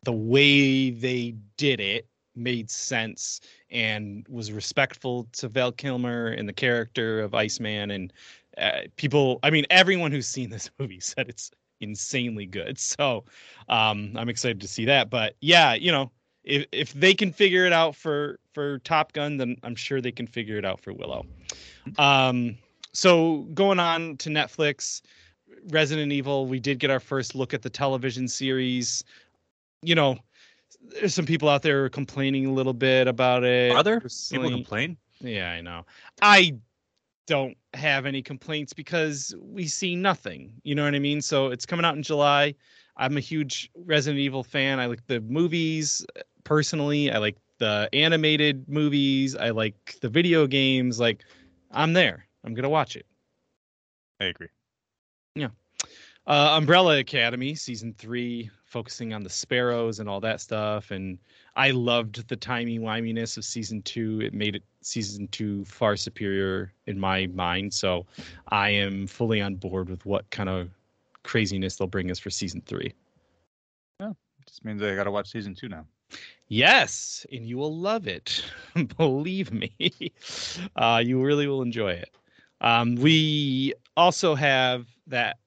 the way they did it made sense and was respectful to Val Kilmer and the character of Iceman. And uh, people, I mean, everyone who's seen this [laughs] movie said it's insanely good. So um, I'm excited to see that. But yeah, you know, if if they can figure it out for for Top Gun, then I'm sure they can figure it out for Willow. Um, so going on to Netflix, Resident Evil, we did get our first look at the television series. You know, there's some people out there complaining a little bit about it. Are there people complain? yeah, I know. I don't have any complaints because we see nothing. You know what I mean? So it's coming out in July. I'm a huge Resident Evil fan. I like the movies personally. I like the animated movies. I like the video games. Like, I'm there. I'm gonna watch it. I agree. Yeah. Uh, Umbrella Academy season three, focusing on the sparrows and all that stuff. And I loved the timey wiminess of season two. It made it season two far superior in my mind. So I am fully on board with what kind of craziness they'll bring us for season three. Yeah, Just means I got to watch season two now. Yes, and you will love it. [laughs] Believe me, uh, you really will enjoy it. Um, we also have that.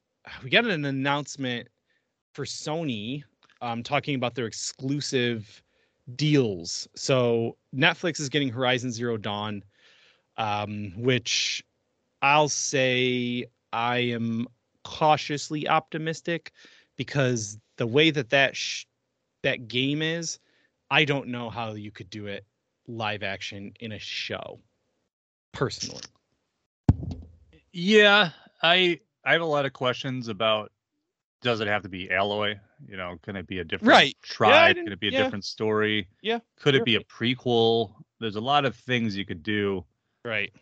We got an announcement for Sony um, talking about their exclusive deals. So Netflix is getting Horizon Zero Dawn, um, which I'll say I am cautiously optimistic because the way that that sh- that game is, I don't know how you could do it live action in a show. Personally, Yeah, I I have a lot of questions about does it have to be Alloy? You know, can it be a different Right. Tribe? didn't- can it be a yeah. different story? Yeah, Could it be a prequel? There's a lot of things you could do. right?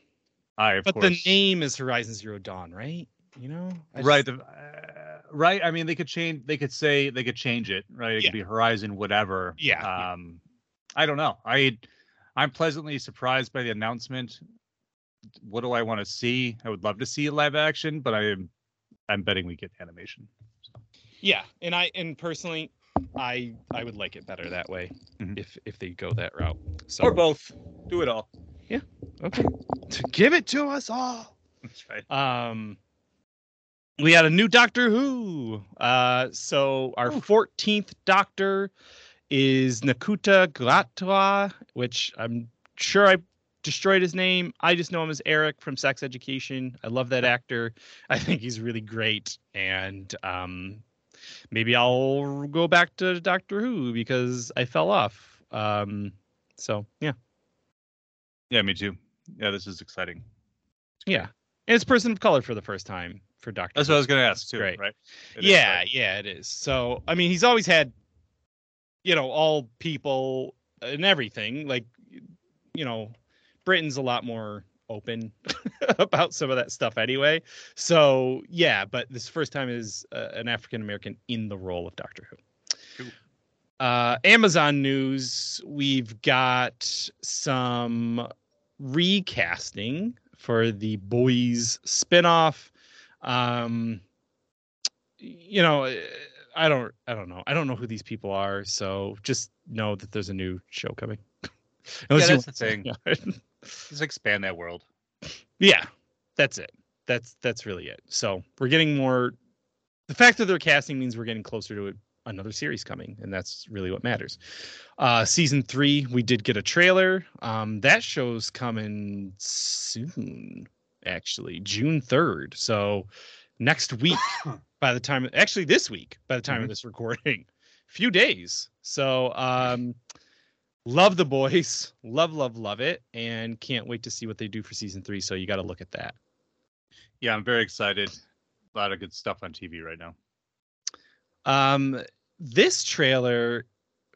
I of But course the name is Horizon Zero Dawn, right? You know, I right just- the, uh, right i mean they could change they could say they could change it right it Yeah. could be horizon whatever Yeah, yeah. um i don't know i i'm pleasantly surprised by the announcement what do i want to see i would love to see live action but i am i'm betting we get animation yeah, and I and personally, I I would like it better that way Mhm. if if they go that route. So or both do it all yeah okay, to [laughs] give it to us all. that's right Um, we had a new Doctor Who. Uh, so our fourteenth Doctor is Nakuta Glatwa, which I'm sure I destroyed his name. I just know him as Eric from Sex Education. I love that actor. I think he's really great, and um, maybe I'll go back to Doctor Who because I fell off. Um, so yeah, yeah me too yeah this is exciting yeah, and it's person of color for the first time for Doctor. that's what i was going to ask too Great. right It is, yeah, right? yeah, it is. So, I mean, he's always had, you know, all people and everything. Like, you know, Britain's a lot more open [laughs] about some of that stuff anyway. So, yeah, but this first time is uh, an African American in the role of Doctor Who. Cool. Uh, Amazon news, we've got some recasting for the Boys spinoff. Um, you know, eh, I don't, I don't know. I don't know who these people are. So just know that there's a new show coming. [laughs] Unless you- that's the thing. Yeah. [laughs] just expand that world yeah, that's it. That's that's really it. So we're getting more. The fact that they're casting means we're getting closer to another series coming, and that's really what matters. Uh, season three, we did get a trailer. Um, that show's coming soon, actually, June third. So next week, [coughs] by the time, actually this week, by the time of this recording, [laughs] few days. So um, love the boys, love, love, love it, and can't wait to see what they do for season three. So you got to look at that. yeah i'm very excited a lot of good stuff on tv right now Um, this trailer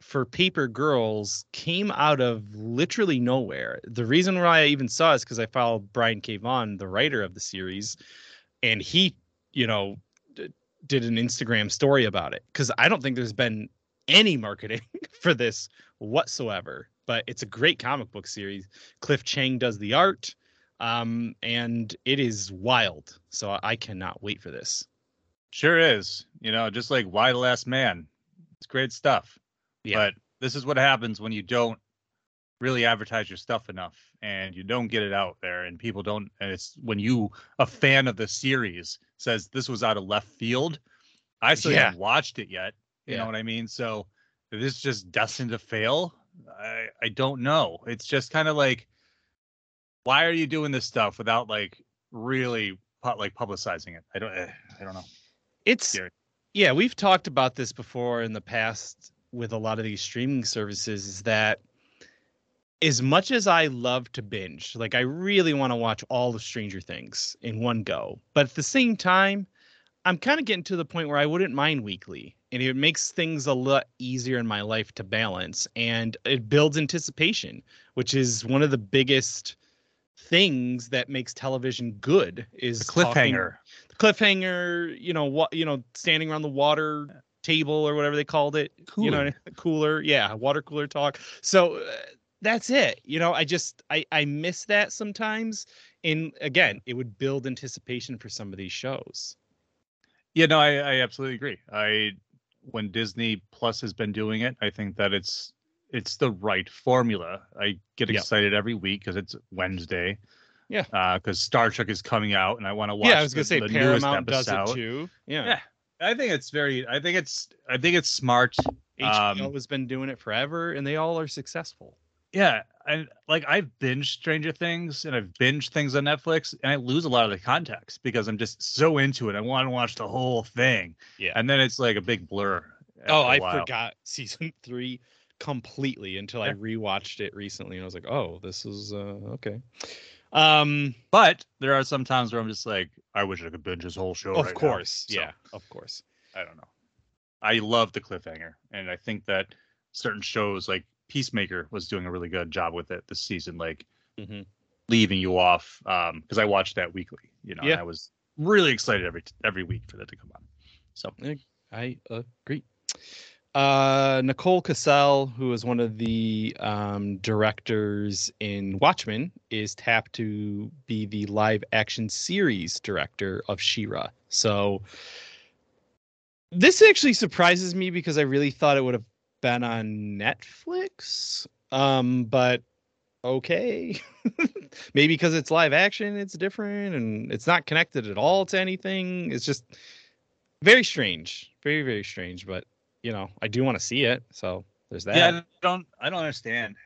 for Paper Girls came out of literally nowhere. The reason why I even saw it is because I followed Brian K. Vaughan, the writer of the series, and he, you know, d- did an Instagram story about it. Because I don't think there's been any marketing [laughs] for this whatsoever. But it's a great comic book series. Cliff Chiang does the art. Um, and it is wild. So I cannot wait for this. Sure is. You know, just like Y the Last Man. It's great stuff. Yeah. But this is what happens when you don't really advertise your stuff enough and you don't get it out there and people don't and it's when you a fan of the series says this was out of left field. I still Yeah. haven't watched it yet. You Yeah. know what I mean? So is this just destined to fail? I I don't know. It's just kind of like why are you doing this stuff without like really like publicizing it? I don't eh, I don't know. It's Scary. yeah, we've talked about this before in the past with a lot of these streaming services is that as much as I love to binge, like I really want to watch all of Stranger Things in one go, but at the same time, I'm kind of getting to the point where I wouldn't mind weekly, and it makes things a lot easier in my life to balance, and it builds anticipation, which is one of the biggest things that makes television good is The talking- cliffhanger. cliffhanger, you know what, you know, standing around the water table or whatever they called it, you know, [laughs] cooler, yeah, water cooler talk. So uh, that's it. You know, I just I I miss that sometimes. And again, it would build anticipation for some of these shows. Yeah, no, I, I absolutely agree. I when Disney Plus has been doing it, I think that it's it's the right formula. I get excited every week because it's Wednesday. Yeah. Because Star Trek is coming out, and I want to watch. yeah, I was gonna say the Paramount does it too. Yeah. Yeah. I think it's very. I think it's. I think it's smart. HBO Um, has been doing it forever and they all are successful. Yeah, and like I've binged Stranger Things and I've binged things on Netflix, and I lose a lot of the context because I'm just so into it. I want to watch the whole thing. Yeah. And then it's like a big blur. Oh, I while. forgot [laughs] season three completely until I rewatched it recently and I was like, oh, this is uh okay. Um But there are some times where I'm just like, I wish I could binge this whole show. of right now. course. So, yeah, of course. I don't know. I love the cliffhanger, and I think that certain shows like Peacemaker was doing a really good job with it this season, like hmm leaving you off. Um, because I watched that weekly, you know, and Yeah. I was really excited every every week for that to come on. So I agree. Uh, Nicole Cassell, who is one of the um, directors in Watchmen, is tapped to be the live action series director of She-Ra. So this actually surprises me because I really thought it would have been on Netflix. Um, but okay, [laughs] maybe because it's live action, it's different and it's not connected at all to anything. It's just very strange, very very strange. But you know, I do want to see it, so there's that. yeah, I don't I don't understand.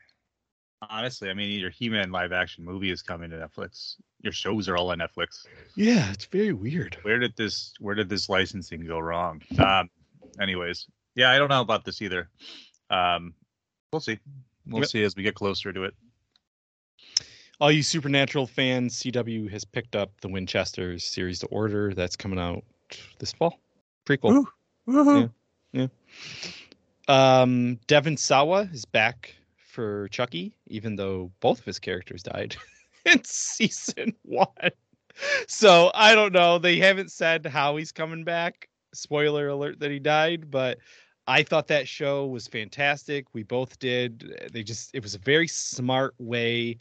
Honestly, I mean, your He-Man live action movie is coming to Netflix. Your shows are all on Netflix. yeah, it's very weird. Where did this Where did this licensing go wrong? Um, anyways, yeah, I don't know about this either. Um, we'll see. We'll Yep. see as we get closer to it. All you Supernatural fans, CW has picked up the Winchesters series to order. That's coming out this fall. Prequel. Woohoo. Um, Devon Sawa is back for Chucky, even though both of his characters died [laughs] in season one. So I don't know. They haven't said how he's coming back. Spoiler alert that he died, but I thought that show was fantastic. We both did. They just it was a very smart way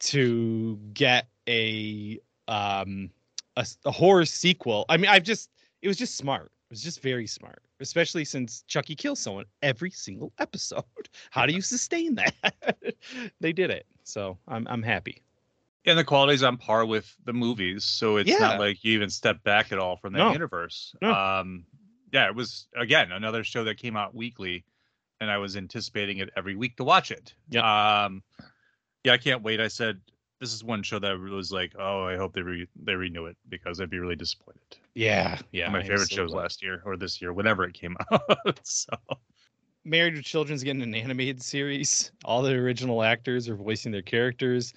to get a um a, a horror sequel. I mean, I've just it was just smart. It was just very smart, especially since Chucky kills someone every single [laughs] episode. How do you sustain that? [laughs] they did it, so I'm I'm happy. And the quality's on par with the movies, so it's Yeah. not like you even step back at all from that No. universe. No. Um, yeah, it was again another show that came out weekly, and I was anticipating it every week to watch it. Yep. Um, yeah, I can't wait. I said this is one show that was like, oh, I hope they re- they renew it because I'd be really disappointed. Yeah, yeah. My favorite shows last year or this year, whenever it came [laughs] out. so Married with Children's getting an animated series. All the original actors are voicing their characters.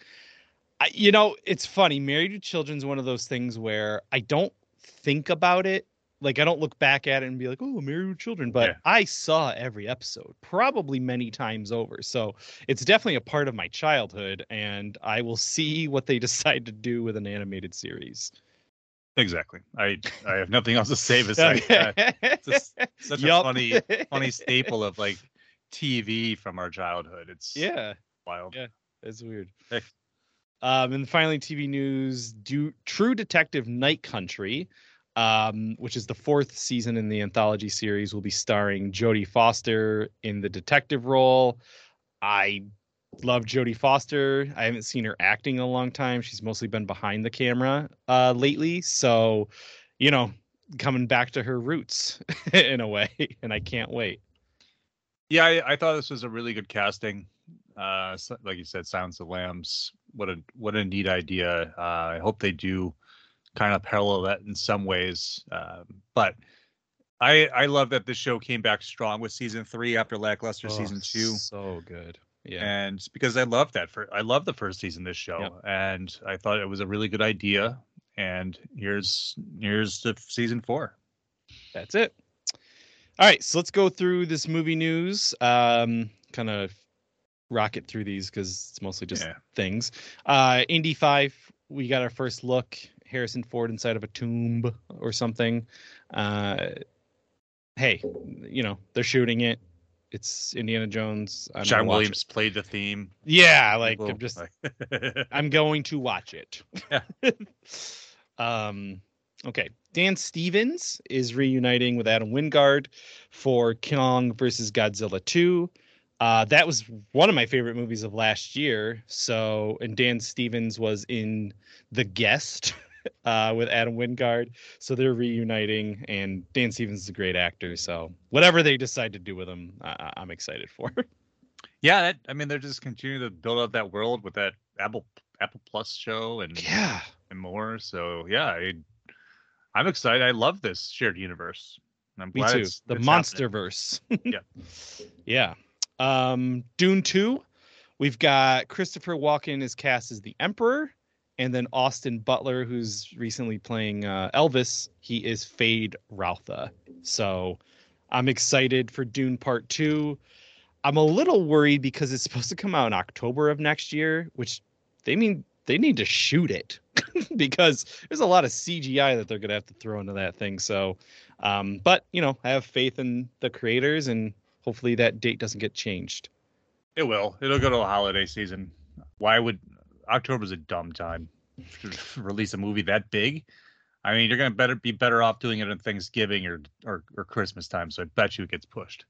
I, you know, it's funny. Married with Children's one of those things where I don't think about it. Like I don't look back at it and be like, "Oh, Married with Children," but Yeah. I saw every episode, probably many times over. So it's definitely a part of my childhood, and I will see what they [laughs] decide to do with an animated series. exactly, I I have nothing else to say [laughs] besides that. just [laughs] such a funny funny staple of like TV from our childhood. It's yeah. wild. Yeah. It's weird. Um, and finally, TV news: Do True Detective Night Country, um, which is the fourth season in the anthology series, will be starring Jodie Foster in the detective role. I love Jodie Foster. I haven't seen her acting in a long time. She's mostly been behind the camera uh, lately, so you know, coming back to her roots [laughs] in a way, and I can't wait. Yeah, I, I thought this was a really good casting. Uh, like you said, Silence of Lambs. What a what a neat idea. Uh, I hope they do kind of parallel that in some ways. Um, but I I love that this show came back strong with season three after lackluster season two. so good. Yeah, and because I love that for I love the first season of this show, Yep. and I thought it was a really good idea. And here's here's the season four. that's it. All right, so let's go through this movie news. Um, kind of rocket through these because it's mostly just Yeah. things. Uh, Indy Five, we got our first look. Harrison Ford inside of a tomb or something. Uh, hey, you know they're shooting it. It's Indiana Jones. I'm John Williams played the theme. Yeah, like People- I'm just like- [laughs] I'm going to watch it. Yeah. [laughs] um, okay. Dan Stevens is reuniting with Adam Wingard for Kong versus Godzilla 2. Uh, that was one of my favorite movies of last year. So, and Dan Stevens was in The Guest [laughs] [laughs] uh, with Adam Wingard. So they're reuniting, and Dan Stevens is a great actor. So, whatever they decide to do with him, I- I'm excited for. [laughs] yeah, that, I mean, they're just continuing to build out that world with that Apple Apple Plus show and yeah. and more. So yeah, I, I'm excited. I love this shared universe. I'm Me glad too. it's- the it's monster verse. [laughs] Yeah. Yeah. Um, Dune 2. We've got Christopher Walken is cast as the Emperor, and then Austin Butler, who's recently playing uh, Elvis, he is Fade Routha. So I'm excited for Dune Part 2. I'm a little worried because it's [laughs] supposed to come out in October of next year, which they mean they need to shoot it [laughs] because there's a lot of CGI that they're gonna have to throw into that thing. So, um, but you know, I have faith in the creators, and hopefully that date doesn't get changed. It will. It'll go to the holiday season. Why would October's a dumb time [laughs] to release a movie that big? I mean, you're gonna better be better off doing it on Thanksgiving or or, or Christmas time. So I bet you it gets pushed.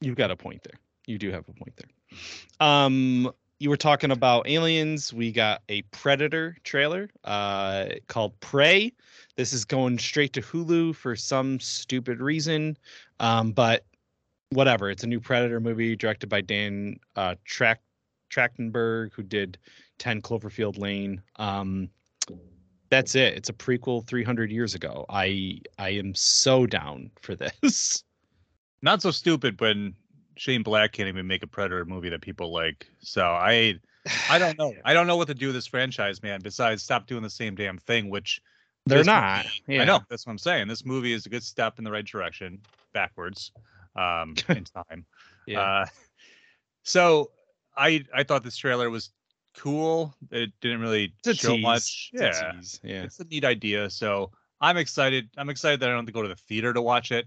You've got a point there. You do have a point there. Um, you were talking about aliens. We got a Predator trailer uh, called Prey. This is going straight to Hulu for some stupid reason, um, but whatever. It's a new Predator movie directed by Dan uh, Track Trachtenberg, who did 10 Cloverfield Lane. Um, that's it. It's a prequel 300 years ago. I I am so down for this. [laughs] Not so stupid when Shane Black can't even make a Predator movie that people like. So I I don't know. I don't know what to do with this franchise, man. Besides, stop doing the same damn thing, which They're not. movie- Yeah. I know. That's what I'm saying. This movie is a good step in the right direction, backwards, um, [laughs] in time. Yeah. Uh, [laughs] so I I thought this trailer was cool. It didn't really show tease. much. It's yeah. Yeah. it's a neat idea. So I'm excited. I'm excited that I don't have to go to the theater to watch it.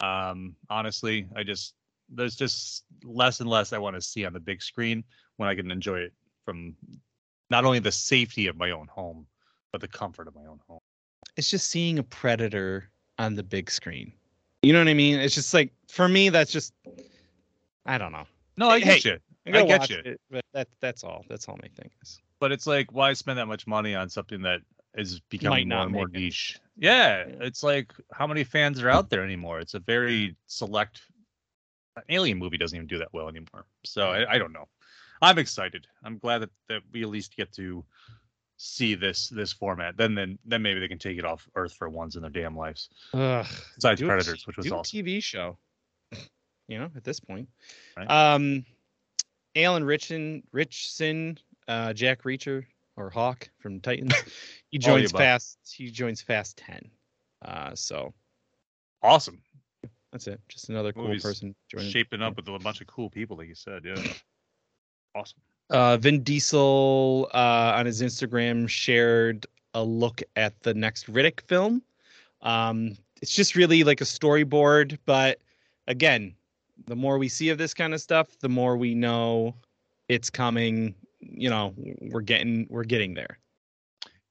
Um, honestly, I just there's just less and less I want to see on the big screen when I can enjoy it from not only the safety of my own home, but the comfort of my own home. It's just seeing a predator on the big screen. You know what I mean? It's just like for me, that's just I don't know. No, I Hey, get you. I'm get you. It, but that that's all. That's all my thing is. But it's like, why spend that much money on something that is becoming more and more make it. niche? Yeah, it's like how many fans are out there anymore? It's a very select. An alien movie doesn't even do that well anymore. So I, I don't know. I'm excited. I'm glad that, that we at least get to see this this format. Then then then maybe they can take it off Earth for once in their damn lives. Ugh, Besides Predators, which was do a awesome. TV show. [laughs] You know, at this point. Right. Um, Alan Ritchson, Ritchson, uh, Jack Reacher or Hawk from Titans. [laughs] He joins. Fast. He joins Fast Ten. Uh, so Awesome. that's it. Just another cool Movie's person joining. Shaping up with a bunch of cool people, like you said. Yeah. [clears throat] Awesome. uh, Vin Diesel uh, on his Instagram shared a look at the next Riddick film. Um, it's just really like a storyboard, but again, the more we see of this kind of stuff, the more we know it's coming. you know, we're getting we're getting there.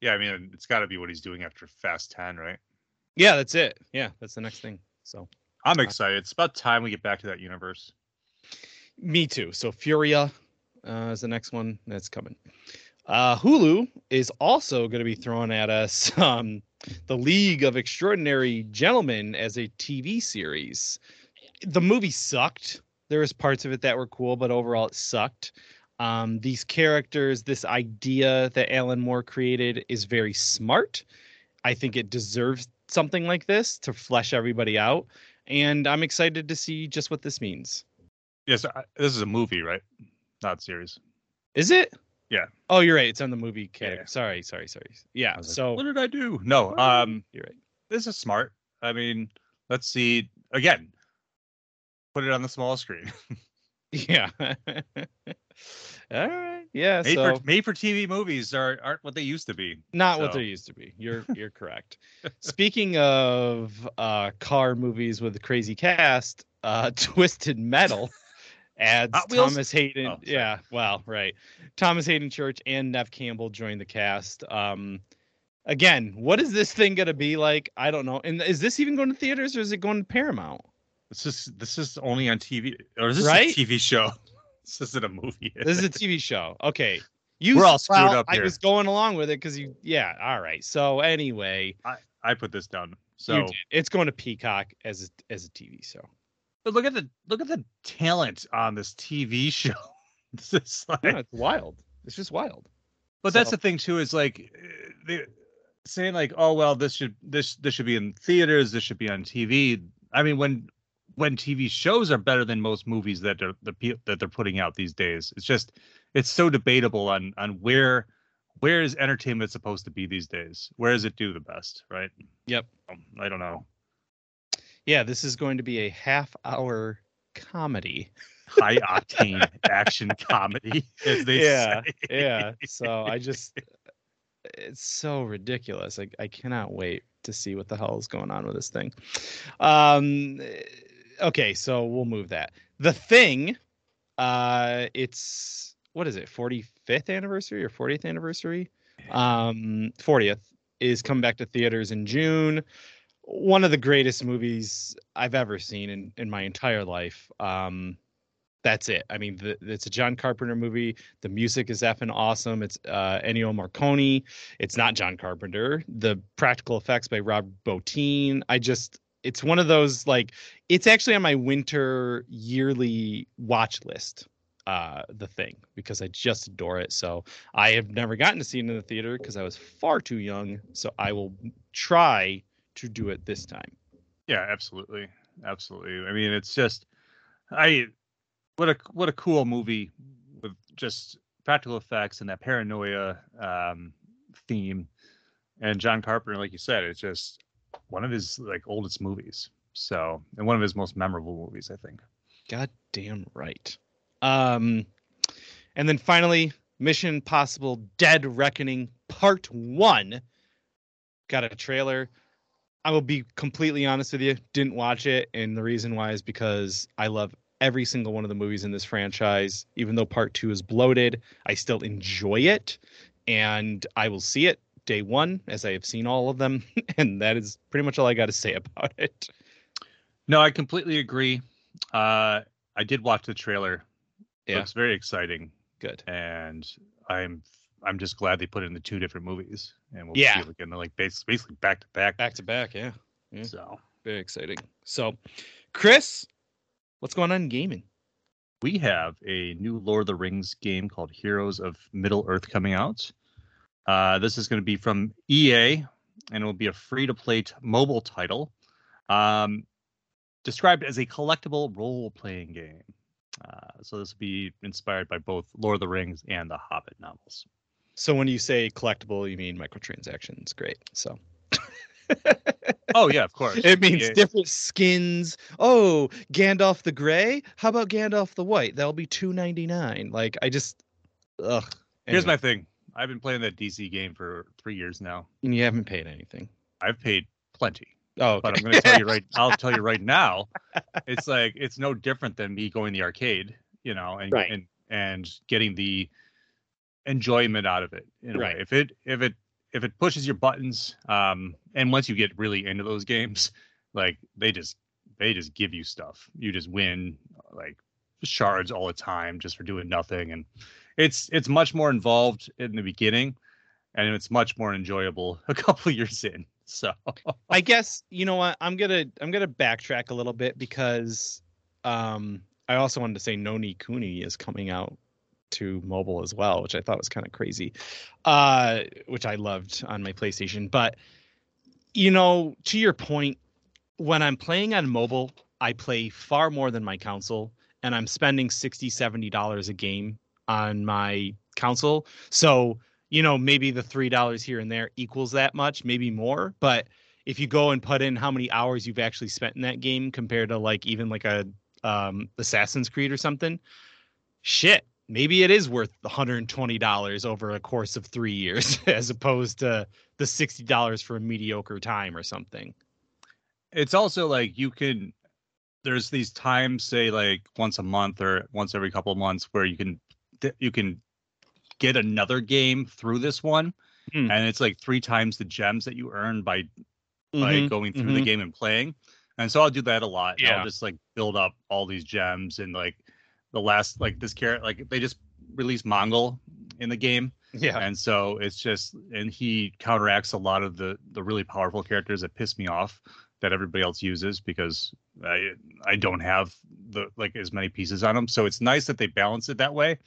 Yeah, I mean, it's got to be what he's doing after Fast Ten, right? Yeah, that's it. Yeah, that's the next thing. So I'm excited. It's about time we get back to that universe. me too. So Furya uh, is the next one that's coming. Uh, Hulu is also going to be throwing at us [laughs] um, the League of Extraordinary Gentlemen as a TV series. The movie sucked. There was parts of it that were cool, but overall it sucked. Um, these characters, this idea that Alan Moore created is very smart. I think it deserves something like this to flesh everybody out. And I'm excited to see just what this means. Yes, I- this is a movie, right? Not series. Is it? Yeah. Oh, you're right. It's on the movie category. Yeah. Sorry, sorry, sorry. Yeah. Like, So what did I do? No, um, you're right. this is smart. I mean, let's see again. Put it on the small screen. [laughs] Yeah. [laughs] All right. Yeah. made, so for, made for TV movies are aren't what they used to be. not what they used to be. You're [laughs] you're correct. Speaking of uh car movies with a crazy cast, uh Twisted Metal adds Thomas Hayden. Oh, yeah, well, right. Thomas Hayden Church and Neve Campbell joined the cast. Um again, what is this thing gonna be like? I don't know. And is this even going to theaters or is it going to Paramount? This is this is only on TV or is this Right? a TV show? [laughs] This isn't a movie. This is a TV show. Okay. [laughs] You We're all screwed well, up I was going along with it because you yeah, all right. So anyway, I I put this down. So, it's going to Peacock as a, as a TV show. but look at the look at the talent on this TV [laughs] show. This is like, Yeah, it's wild. It's just wild. but that's the thing too. Is like uh, they saying like, oh well, this should this this should be in theaters. This should be on TV. I mean, when when TV shows are better than most movies that are the that they're putting out these days, it's just it's so debatable on on where where is entertainment supposed to be these days? Where does it do the best? Right? Yep. I don't know. Yeah, this is going to be a half hour comedy. High octane [laughs] action comedy, as they yeah. say. Yeah. [laughs] So I just it's so ridiculous. I I cannot wait to see what the hell is going on with this thing. Um okay, so we'll move that. The thing uh it's what is it? 45th anniversary or 40th anniversary? Um 40th is coming back to theaters in June. One of the greatest movies I've ever seen in in my entire life. Um that's it. I mean, the, it's a John Carpenter movie. The music is effing awesome. It's uh, Ennio Morricone. It's not John Carpenter. The practical effects by Rob Bottin. I just, it's one of those like, it's actually on my winter yearly watch list. Uh, the thing because I just adore it. So I have never gotten to see it in the theater because I was far too young. So I will try to do it this time. Yeah, absolutely, absolutely. I mean, it's just, I, what a what a cool movie with just practical effects and that paranoia um, theme, and John Carpenter, like you said, it's just one of his like oldest movies. So, and one of his most memorable movies, I think. God damn right. Um, and then finally, Mission Possible Dead Reckoning Part One got a trailer. I will be completely honest with you, didn't watch it, and the reason why is because I love every single one of the movies in this franchise. Even though Part Two is bloated, I still enjoy it, and I will see it day one as I have seen all of them, [laughs] and that is pretty much all I got to say about [laughs] it. No, I completely agree. Uh, I did watch the trailer. Yeah. Looks very exciting, Good. and I'm I'm just glad they put it in the two different movies, and we'll Yeah. see it again. They're like bas- basically back to back. Back to back, yeah. yeah. So Very exciting. So, Chris, what's going on in gaming? we have a new Lord of the Rings game called Heroes of Middle Earth coming out. Uh, this is going to be from EA, and it will be a free-to-play t- mobile title, um, described as a collectible role-playing game. Uh, so this will be inspired by both Lord of the Rings and the Hobbit novels. So, when you say collectible, you mean microtransactions. Great. So, [laughs] Oh yeah, of course. it means EA different skins. Oh, Gandalf the Gray. How about Gandalf the White? That'll be two ninety nine. Like, I just, ugh. Here's my thing. I've been playing that DC game for three years now. And you haven't paid anything. I've paid plenty. Oh, but. I'm going to tell you [laughs] right. I'll tell you right now. It's like it's no different than me going to the arcade, you know, and Right. and and getting the enjoyment out of it in a Right. way. If it if it if it pushes your buttons, um, and once you get really into those games, like they just they just give you stuff. You just win like shards all the time just for doing nothing, and it's it's much more involved in the beginning, and it's much more enjoyable [laughs] a couple years in. So I guess you know what I'm gonna I'm gonna backtrack a little bit because um I also wanted to say Noni Kuni is coming out to mobile as well, which I thought was kind of crazy, uh, which I loved on my PlayStation. But you know, to your point, when I'm playing on mobile, I play far more than my console, and I'm spending 60 70 dollars a game on my console. So you know, maybe the three dollars here and there equals that much, maybe more. But if you go and put in how many hours you've actually spent in that game compared to like even like a um Assassin's Creed or something, shit, maybe it is worth $120 over a course of three years [laughs] as opposed to the $60 for a mediocre time or something. it's also like you can there's these times say like once a month or once every couple of months where you can you can get another game through this one Hmm. and it's like three times the gems that you earn by by Mhm, going through the mhm. game and playing and so i'll do that a lot Yeah. i'll just like build up all these gems and like the last like this character like they just released mongol in the game Yeah. and so it's just and he counteracts a lot of the the really powerful characters that piss me off that everybody else uses because i i don't have the like as many pieces on them so it's nice that they balance it that way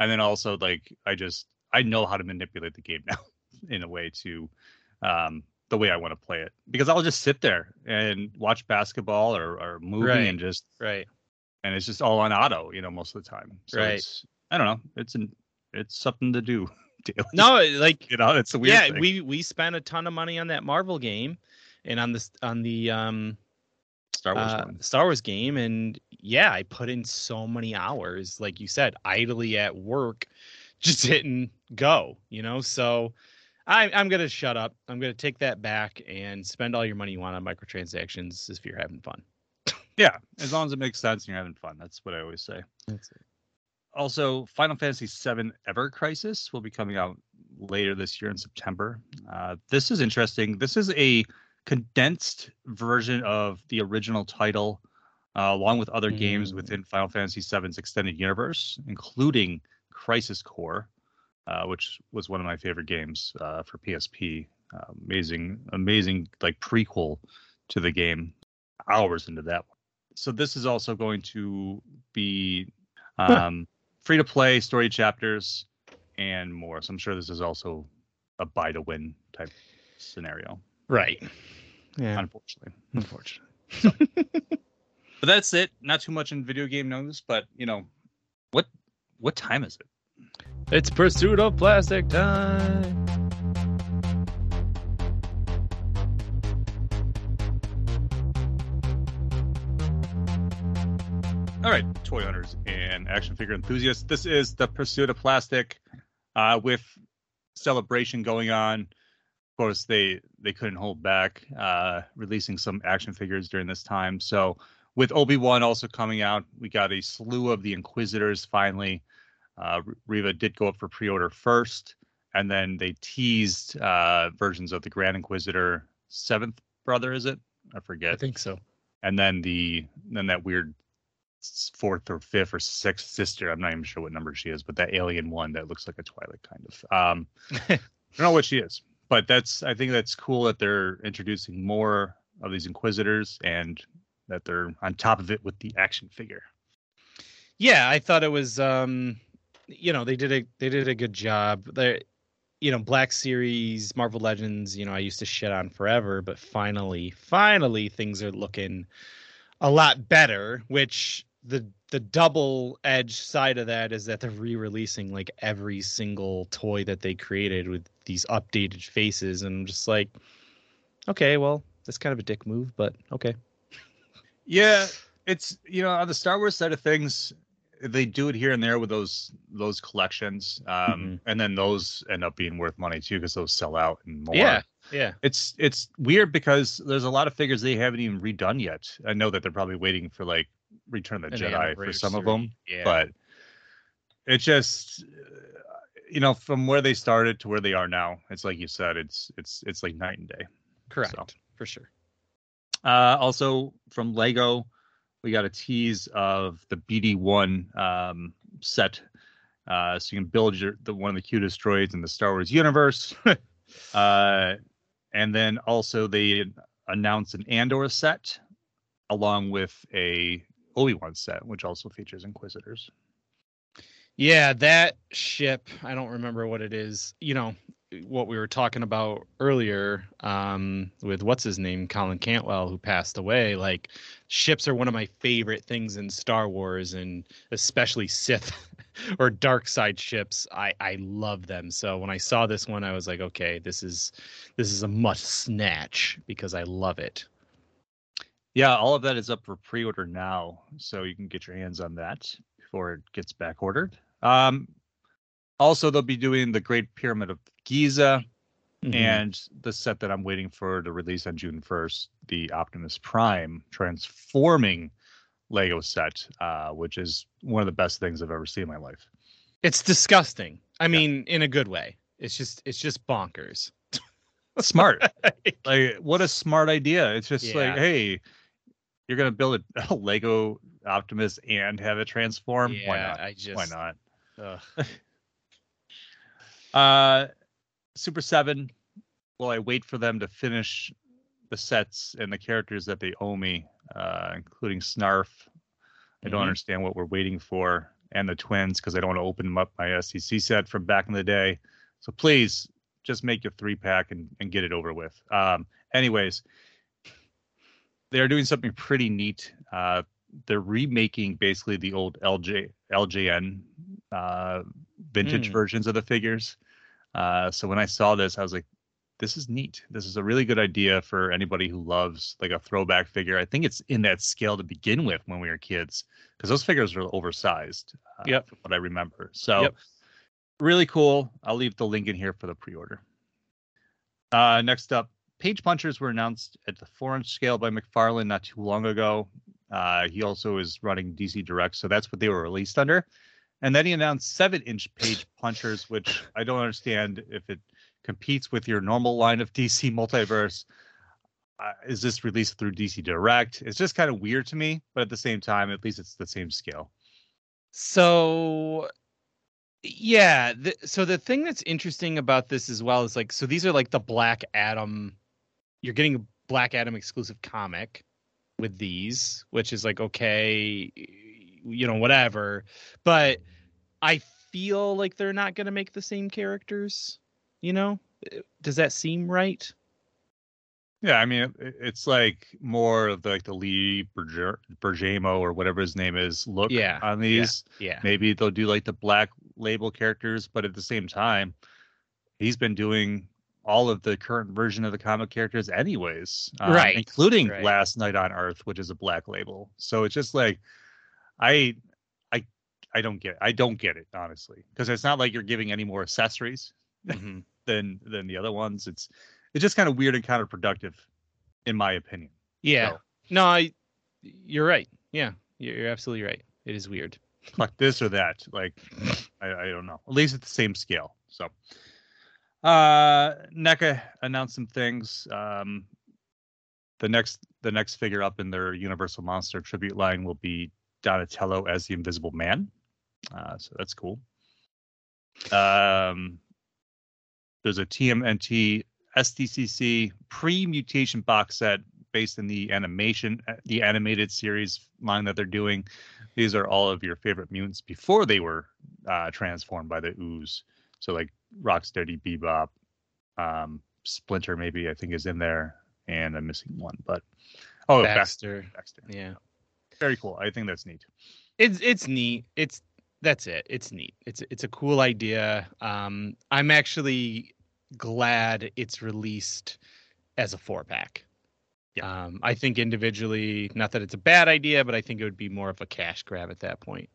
and then also like i just i know how to manipulate the game [laughs] now in a way to um the way i want to play it because i'll just sit there and watch basketball or, or movie Right. and just Right. and it's just all on auto you know most of the time so Right. it's i don't know it's an it's something to do [laughs] daily No, like you know it's a weird yeah, thing. we we spent a ton of money on that Marvel game and on this on the um Star Wars uh, one. Star Wars game, and yeah, I put in so many hours, like you said, idly at work, [laughs] just hitting go, you know. So I, I'm gonna shut up. I'm gonna take that back and spend all your money you want on microtransactions if you're having fun. Yeah, as long as it makes sense and you're having fun. That's what I always say. That's it. Also, Final Fantasy VII Ever Crisis will be coming out later this year in September. Uh, this is interesting. This is a condensed version of the original title, uh, along with other games Mm. within Final Fantasy VII's extended universe, including Crisis Core, uh, which was one of my favorite games uh, for PSP. Uh, amazing, amazing like prequel to the game. Hours into that one. So this is also going to be um, free to play story chapters and more. So I'm sure this is also a buy to win type scenario. Right. Yeah. Unfortunately, Unfortunately. [laughs] but that's it. Not too much in video game news, but you know, what what time is it? It's pursuit of plastic time. All right, toy hunters and action figure enthusiasts. This is the pursuit of plastic, uh, with celebration going on. Of course, they they couldn't hold back, uh, releasing some action figures during this time. So, with Obi Wan also coming out, we got a slew of the Inquisitors. Finally, uh, Reva did go up for pre-order first, and then they teased uh, versions of the Grand Inquisitor, seventh brother, is it? I forget I think so. and then the then that weird fourth or fifth or sixth sister. I'm not even sure what number she is, but that alien one that looks like a Twilight kind of. Um, [laughs] I don't know what she is, but that's I think that's cool that they're introducing more of these Inquisitors and that they're on top of it with the action figure. yeah i thought it was um you know they did a they did a good job they you know black series marvel legends you know i used to shit on forever but finally finally things are looking a lot better which the the double edge side of that is that they're re-releasing like every single toy that they created with these updated faces and I'm just like okay well that's kind of a dick move but okay Yeah, it's you know on the Star Wars side of things, they do it here and there with those those collections, um, Mhm. and then those end up being worth money too because those sell out and more. yeah yeah it's it's weird because there's a lot of figures they haven't even redone yet. I know that they're probably waiting for like Return the Jedi for some of them, yeah but it just you know, from where they started to where they are now, it's like you said, it's it's it's like night and day. Correct. So. For sure. Uh, also from Lego, we got a tease of the BD1 um, set, uh, so you can build your the one of the cutest droids in the Star Wars universe. [laughs] uh, and then also they announced an Andor set, along with a Obi Wan set, which also features Inquisitors. Yeah, that ship, I don't remember what it is. You know, what we were talking about earlier um, with what's his name, Colin Cantwell, who passed away. Like, ships are one of my favorite things in Star Wars, and especially Sith [laughs] or dark side ships. I I love them. So when I saw this one, I was like, okay, this is this is a must snatch because I love it. Yeah, all of that is up for pre-order now, so you can get your hands on that before it gets back ordered. Um, also, they'll be doing the Great Pyramid of Giza Mhm. and the set that I'm waiting for to release on June 1st, the Optimus Prime transforming Lego set, uh, which is one of the best things I've ever seen in my life. it's disgusting. I mean, in a good way. It's just it's just bonkers. Smart. [laughs] like, what a smart idea. It's just like, hey, you're going to build a, [laughs] a Lego Optimus and have it transform? Why Yeah, not? I just Why not? [laughs] Uh, Super Seven. Well, I wait for them to finish the sets and the characters that they owe me, uh, including Snarf. I don't Mhm. understand what we're waiting for, and the twins because I don't want to open up my SEC set from back in the day. So please, just make your three pack and, and get it over with. Um, anyways, they are doing something pretty neat. Uh, they're remaking basically the old LJ LJN uh, vintage Mm. versions of the figures. Uh, so when I saw this, I was like, this is neat. This is a really good idea for anybody who loves like a throwback figure. I think it's in that scale to begin with when we were kids because those figures are oversized. Uh, Yep. From what I remember. So Yep. really cool. I'll leave the link in here for the pre-order. Uh, next up, page punchers were announced at the four-inch scale by McFarlane not too long ago. Uh, he also is running DC Direct, so that's what they were released under. And then he announced seven-inch page [laughs] punchers, which I don't understand if it competes with your normal line of DC multiverse. Uh, is this released through DC Direct? It's just kind of weird to me, but at the same time, at least it's the same scale. So yeah, the, so the thing that's interesting about this as well is like so these are like the Black Adam you're getting a Black Adam exclusive comic with these, which is like okay, you know, whatever. But I feel like they're not going to make the same characters, you know? Does that seem right? Yeah, I mean, it's like more of like the Lee Bermejo or whatever his name is look Yeah, on these. Yeah. Maybe they'll do like the black label characters, but at the same time, he's been doing all of the current version of the comic characters anyways, um, Right, Including right. Last Knight on Earth, which is a black label. So it's just like, I, I, I don't get, it. I don't get it honestly, because it's not like you're giving any more accessories Mhm. [laughs] than than the other ones. It's it's just kind of weird and counterproductive, in my opinion. Yeah. So, No, I you're right. Yeah. You're, you're absolutely right. It is weird. like this or that. Like [laughs] I, I don't know. At least at the same scale. So uh NECA announced some things. Um the next the next figure up in their Universal Monster tribute line will be Donatello as the Invisible Man. Uh so that's cool. Um there's a TMNT SDCC pre-mutation box set based in the animation the animated series line that they're doing. These are all of your favorite mutants before they were uh, transformed by the ooze. So like Rocksteady, Bebop, um, Splinter maybe I think is in there, and I'm missing one, but oh Baxter. Baxter. Baxter. Yeah. Very cool. I think that's neat. It's it's neat. It's that's it. It's neat. It's it's a cool idea. Um I'm actually glad it's released as a four pack. Yeah. Um I think individually, not that it's a bad idea, but I think it would be more of a cash grab at that point.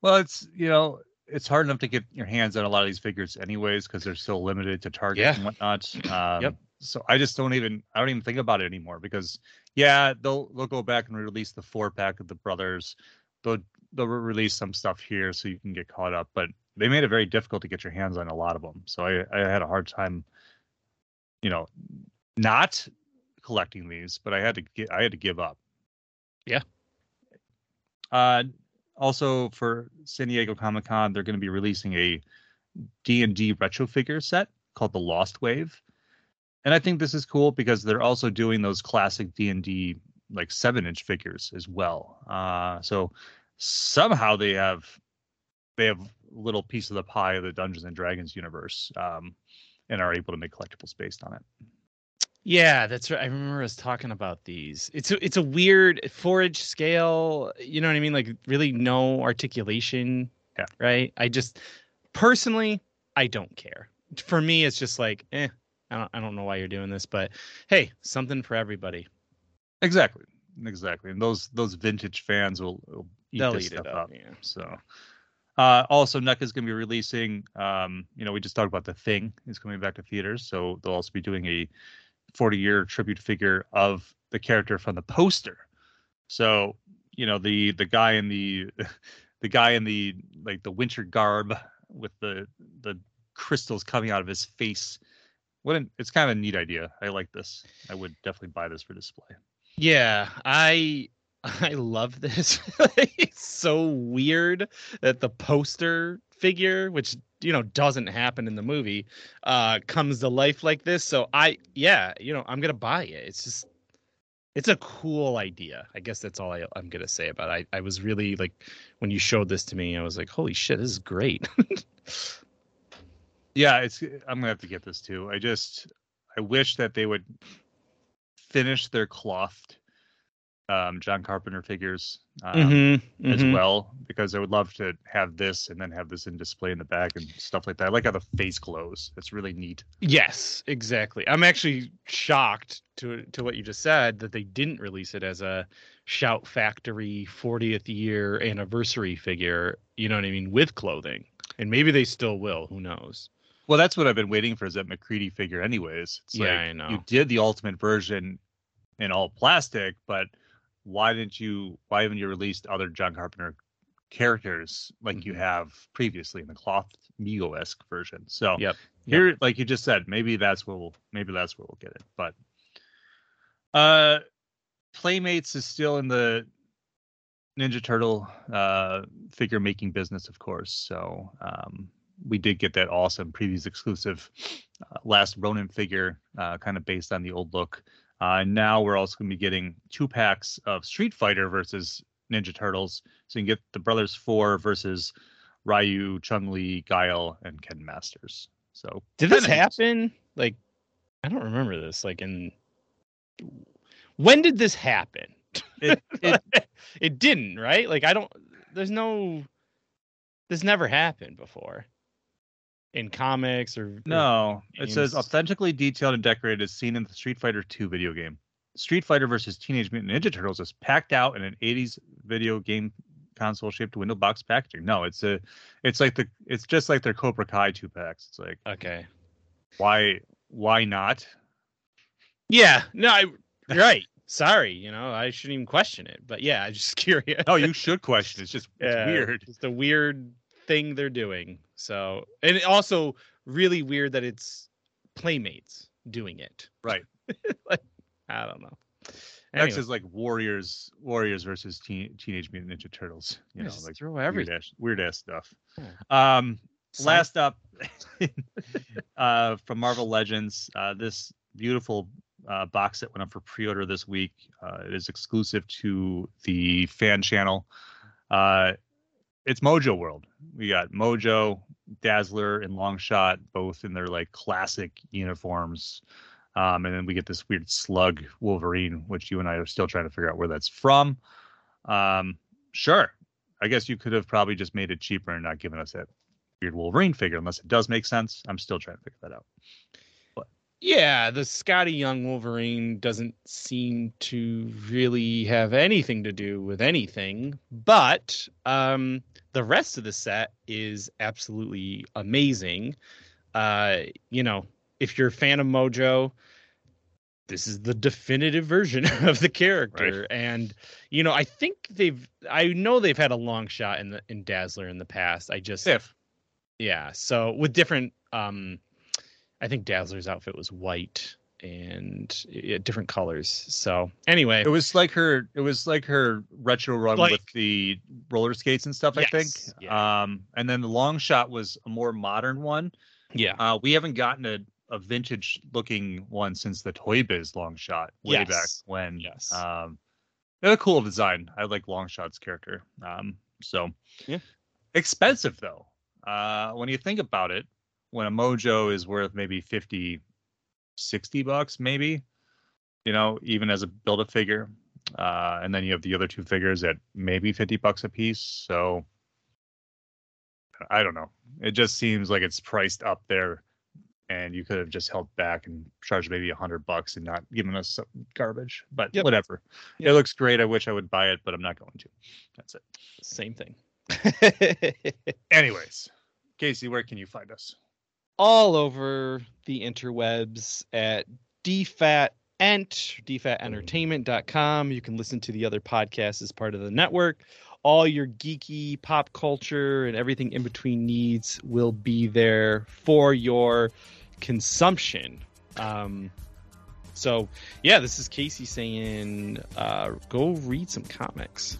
Well, it's you know it's hard enough to get your hands on a lot of these figures anyways because they're still limited to Target Yeah. and whatnot. Um, Yep. So I just don't even I don't even think about it anymore because yeah they'll they'll go back and release the four pack of the brothers. They'll they'll release some stuff here so you can get caught up. But they made it very difficult to get your hands on a lot of them. So I, I had a hard time, you know, not collecting these, but I had to get I had to give up. Yeah. Uh, also for San Diego Comic Con, they're going to be releasing a D and D retro figure set called the Lost Wave, and I think this is cool because they're also doing those classic D and D like seven inch figures as well. Uh, so somehow they have they have a little piece of the pie of the Dungeons and Dragons universe, um, and are able to make collectibles based on it. Yeah, that's right. I remember us talking about these. It's a, it's a weird forage scale. You know what I mean? Like really no articulation. Yeah. Right. I just personally, I don't care. For me, it's just like, eh. I don't. I don't know why you're doing this, but hey, something for everybody. Exactly, exactly. And those those vintage fans will, will eat They'll this eat stuff it up. up. Yeah. So, uh, also is going to be releasing. Um, you know, we just talked about the Thing is coming back to theaters, so they'll also be doing a 40 year tribute figure of the character from the poster. So, you know, the the guy in the [laughs] the guy in the like the winter garb with the the crystals coming out of his face. What an, it's kind of a neat idea. I like this. I would definitely buy this for display. Yeah, I I love this. [laughs] it's so weird that the poster figure, which you know doesn't happen in the movie, uh comes to life like this. So I yeah, you know, I'm gonna buy it. It's just it's a cool idea. I guess that's all I, I'm gonna say about it. I, I was really like when you showed this to me, I was like, holy shit, this is great. [laughs] Yeah, it's I'm gonna have to get this too. I just I wish that they would finish their clothed um, John Carpenter figures um, Mhm, as mhm. well because I would love to have this and then have this in display in the back and stuff like that. I like how the face glows. It's really neat. Yes, exactly. I'm actually shocked to to what you just said that they didn't release it as a Shout Factory 40th year anniversary figure. You know what I mean, with clothing, and maybe they still will. Who knows? Well, that's what I've been waiting for is that MacReady figure, anyways. It's Yeah, like I know. you did the ultimate version in all plastic, but why didn't you? Why haven't you released other John Carpenter characters like you Mhm. have previously in the cloth Mego esque version? So Yep, here, like you just said, maybe that's where we'll maybe that's where we'll get it. But uh, Playmates is still in the Ninja Turtle uh, figure making business, of course. So um, we did get that awesome previews exclusive uh, last Ronin figure, uh, kind of based on the old look. Uh, and now we're also going to be getting two packs of Street Fighter versus Ninja Turtles. So you can get the Brothers Four versus Ryu, Chun Li, Guile, and Ken Masters. So Did this happen? Like, I don't remember this. Like, in when did this happen? It, [laughs] it, it didn't, right? Like, I don't. There's no. This never happened before. In comics or or- no, it says authentically detailed and decorated as seen in the Street Fighter 2 video game. Street Fighter versus Teenage Mutant Ninja Turtles is packed out in an 80s video game console shaped window box packaging. No, it's a it's like the it's just like their Cobra Kai two packs. It's like Okay. why why not? Yeah. No. I, right. Sorry. You know, I shouldn't even question it. But yeah, I'm just [laughs] curious. No, you should question. It's just it's Yeah, weird. It's a weird thing they're doing. So, and also really weird that it's playmates doing it. Right. [laughs] I don't know. Next is like Warriors Warriors versus teen, Teenage Mutant Ninja Turtles. You know, like throw weird everything. ass, weird ass stuff. Yeah. Um, last up, [laughs] uh, from Marvel Legends, uh, this beautiful uh, box set went up for pre-order this week. Uh, it is exclusive to the fan channel. Uh, it's Mojo World. We got Mojo, Dazzler, and Longshot, both in their like classic uniforms. Um, and then we get this weird slug Wolverine, which you and I are still trying to figure out where that's from. Um, sure, I guess you could have probably just made it cheaper and not given us that weird Wolverine figure, unless it does make sense. I'm still trying to figure that out. Yeah, the Skottie Young Wolverine doesn't seem to really have anything to do with anything, but um, the rest of the set is absolutely amazing. Uh, you know, if you're a fan of Mojo, this is the definitive version [laughs] of the character, and you know, I think they've, I know they've had a Longshot in the in Dazzler in the past. I just, If Yeah. So with different, um, I think Dazzler's outfit was white and yeah, different colors. So anyway, It was like her. It was like her retro run Like- with the roller skates and stuff. I think. Yes, yeah. Um, and then the Longshot was a more modern one. yeah, Uh, we haven't gotten a, a vintage looking one since the Toy Biz Longshot way back when. Yes. Um, they're a cool design. I like Longshot's character. Um, so Yeah. expensive though. Uh, when you think about it, when a Mojo is worth maybe 50, 60 bucks, maybe, you know, even as a build a figure. Uh, and then you have the other two figures at maybe 50 bucks a piece. So I don't know. It just seems like it's priced up there and you could have just held back and charged maybe a hundred bucks and not given us some garbage. But Yep. whatever. Yep. It looks great. I wish I would buy it, but I'm not going to. That's it. same thing. [laughs] Anyways, Casey, where can you find us? All over the interwebs at dfatent, dfatentertainment.com. You can listen to the other podcasts as part of the network. All your geeky pop culture and everything in between needs will be there for your consumption. Um, so, yeah, this is Casey saying, uh, go read some comics.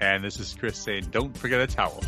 And this is Chris saying, don't forget a towel.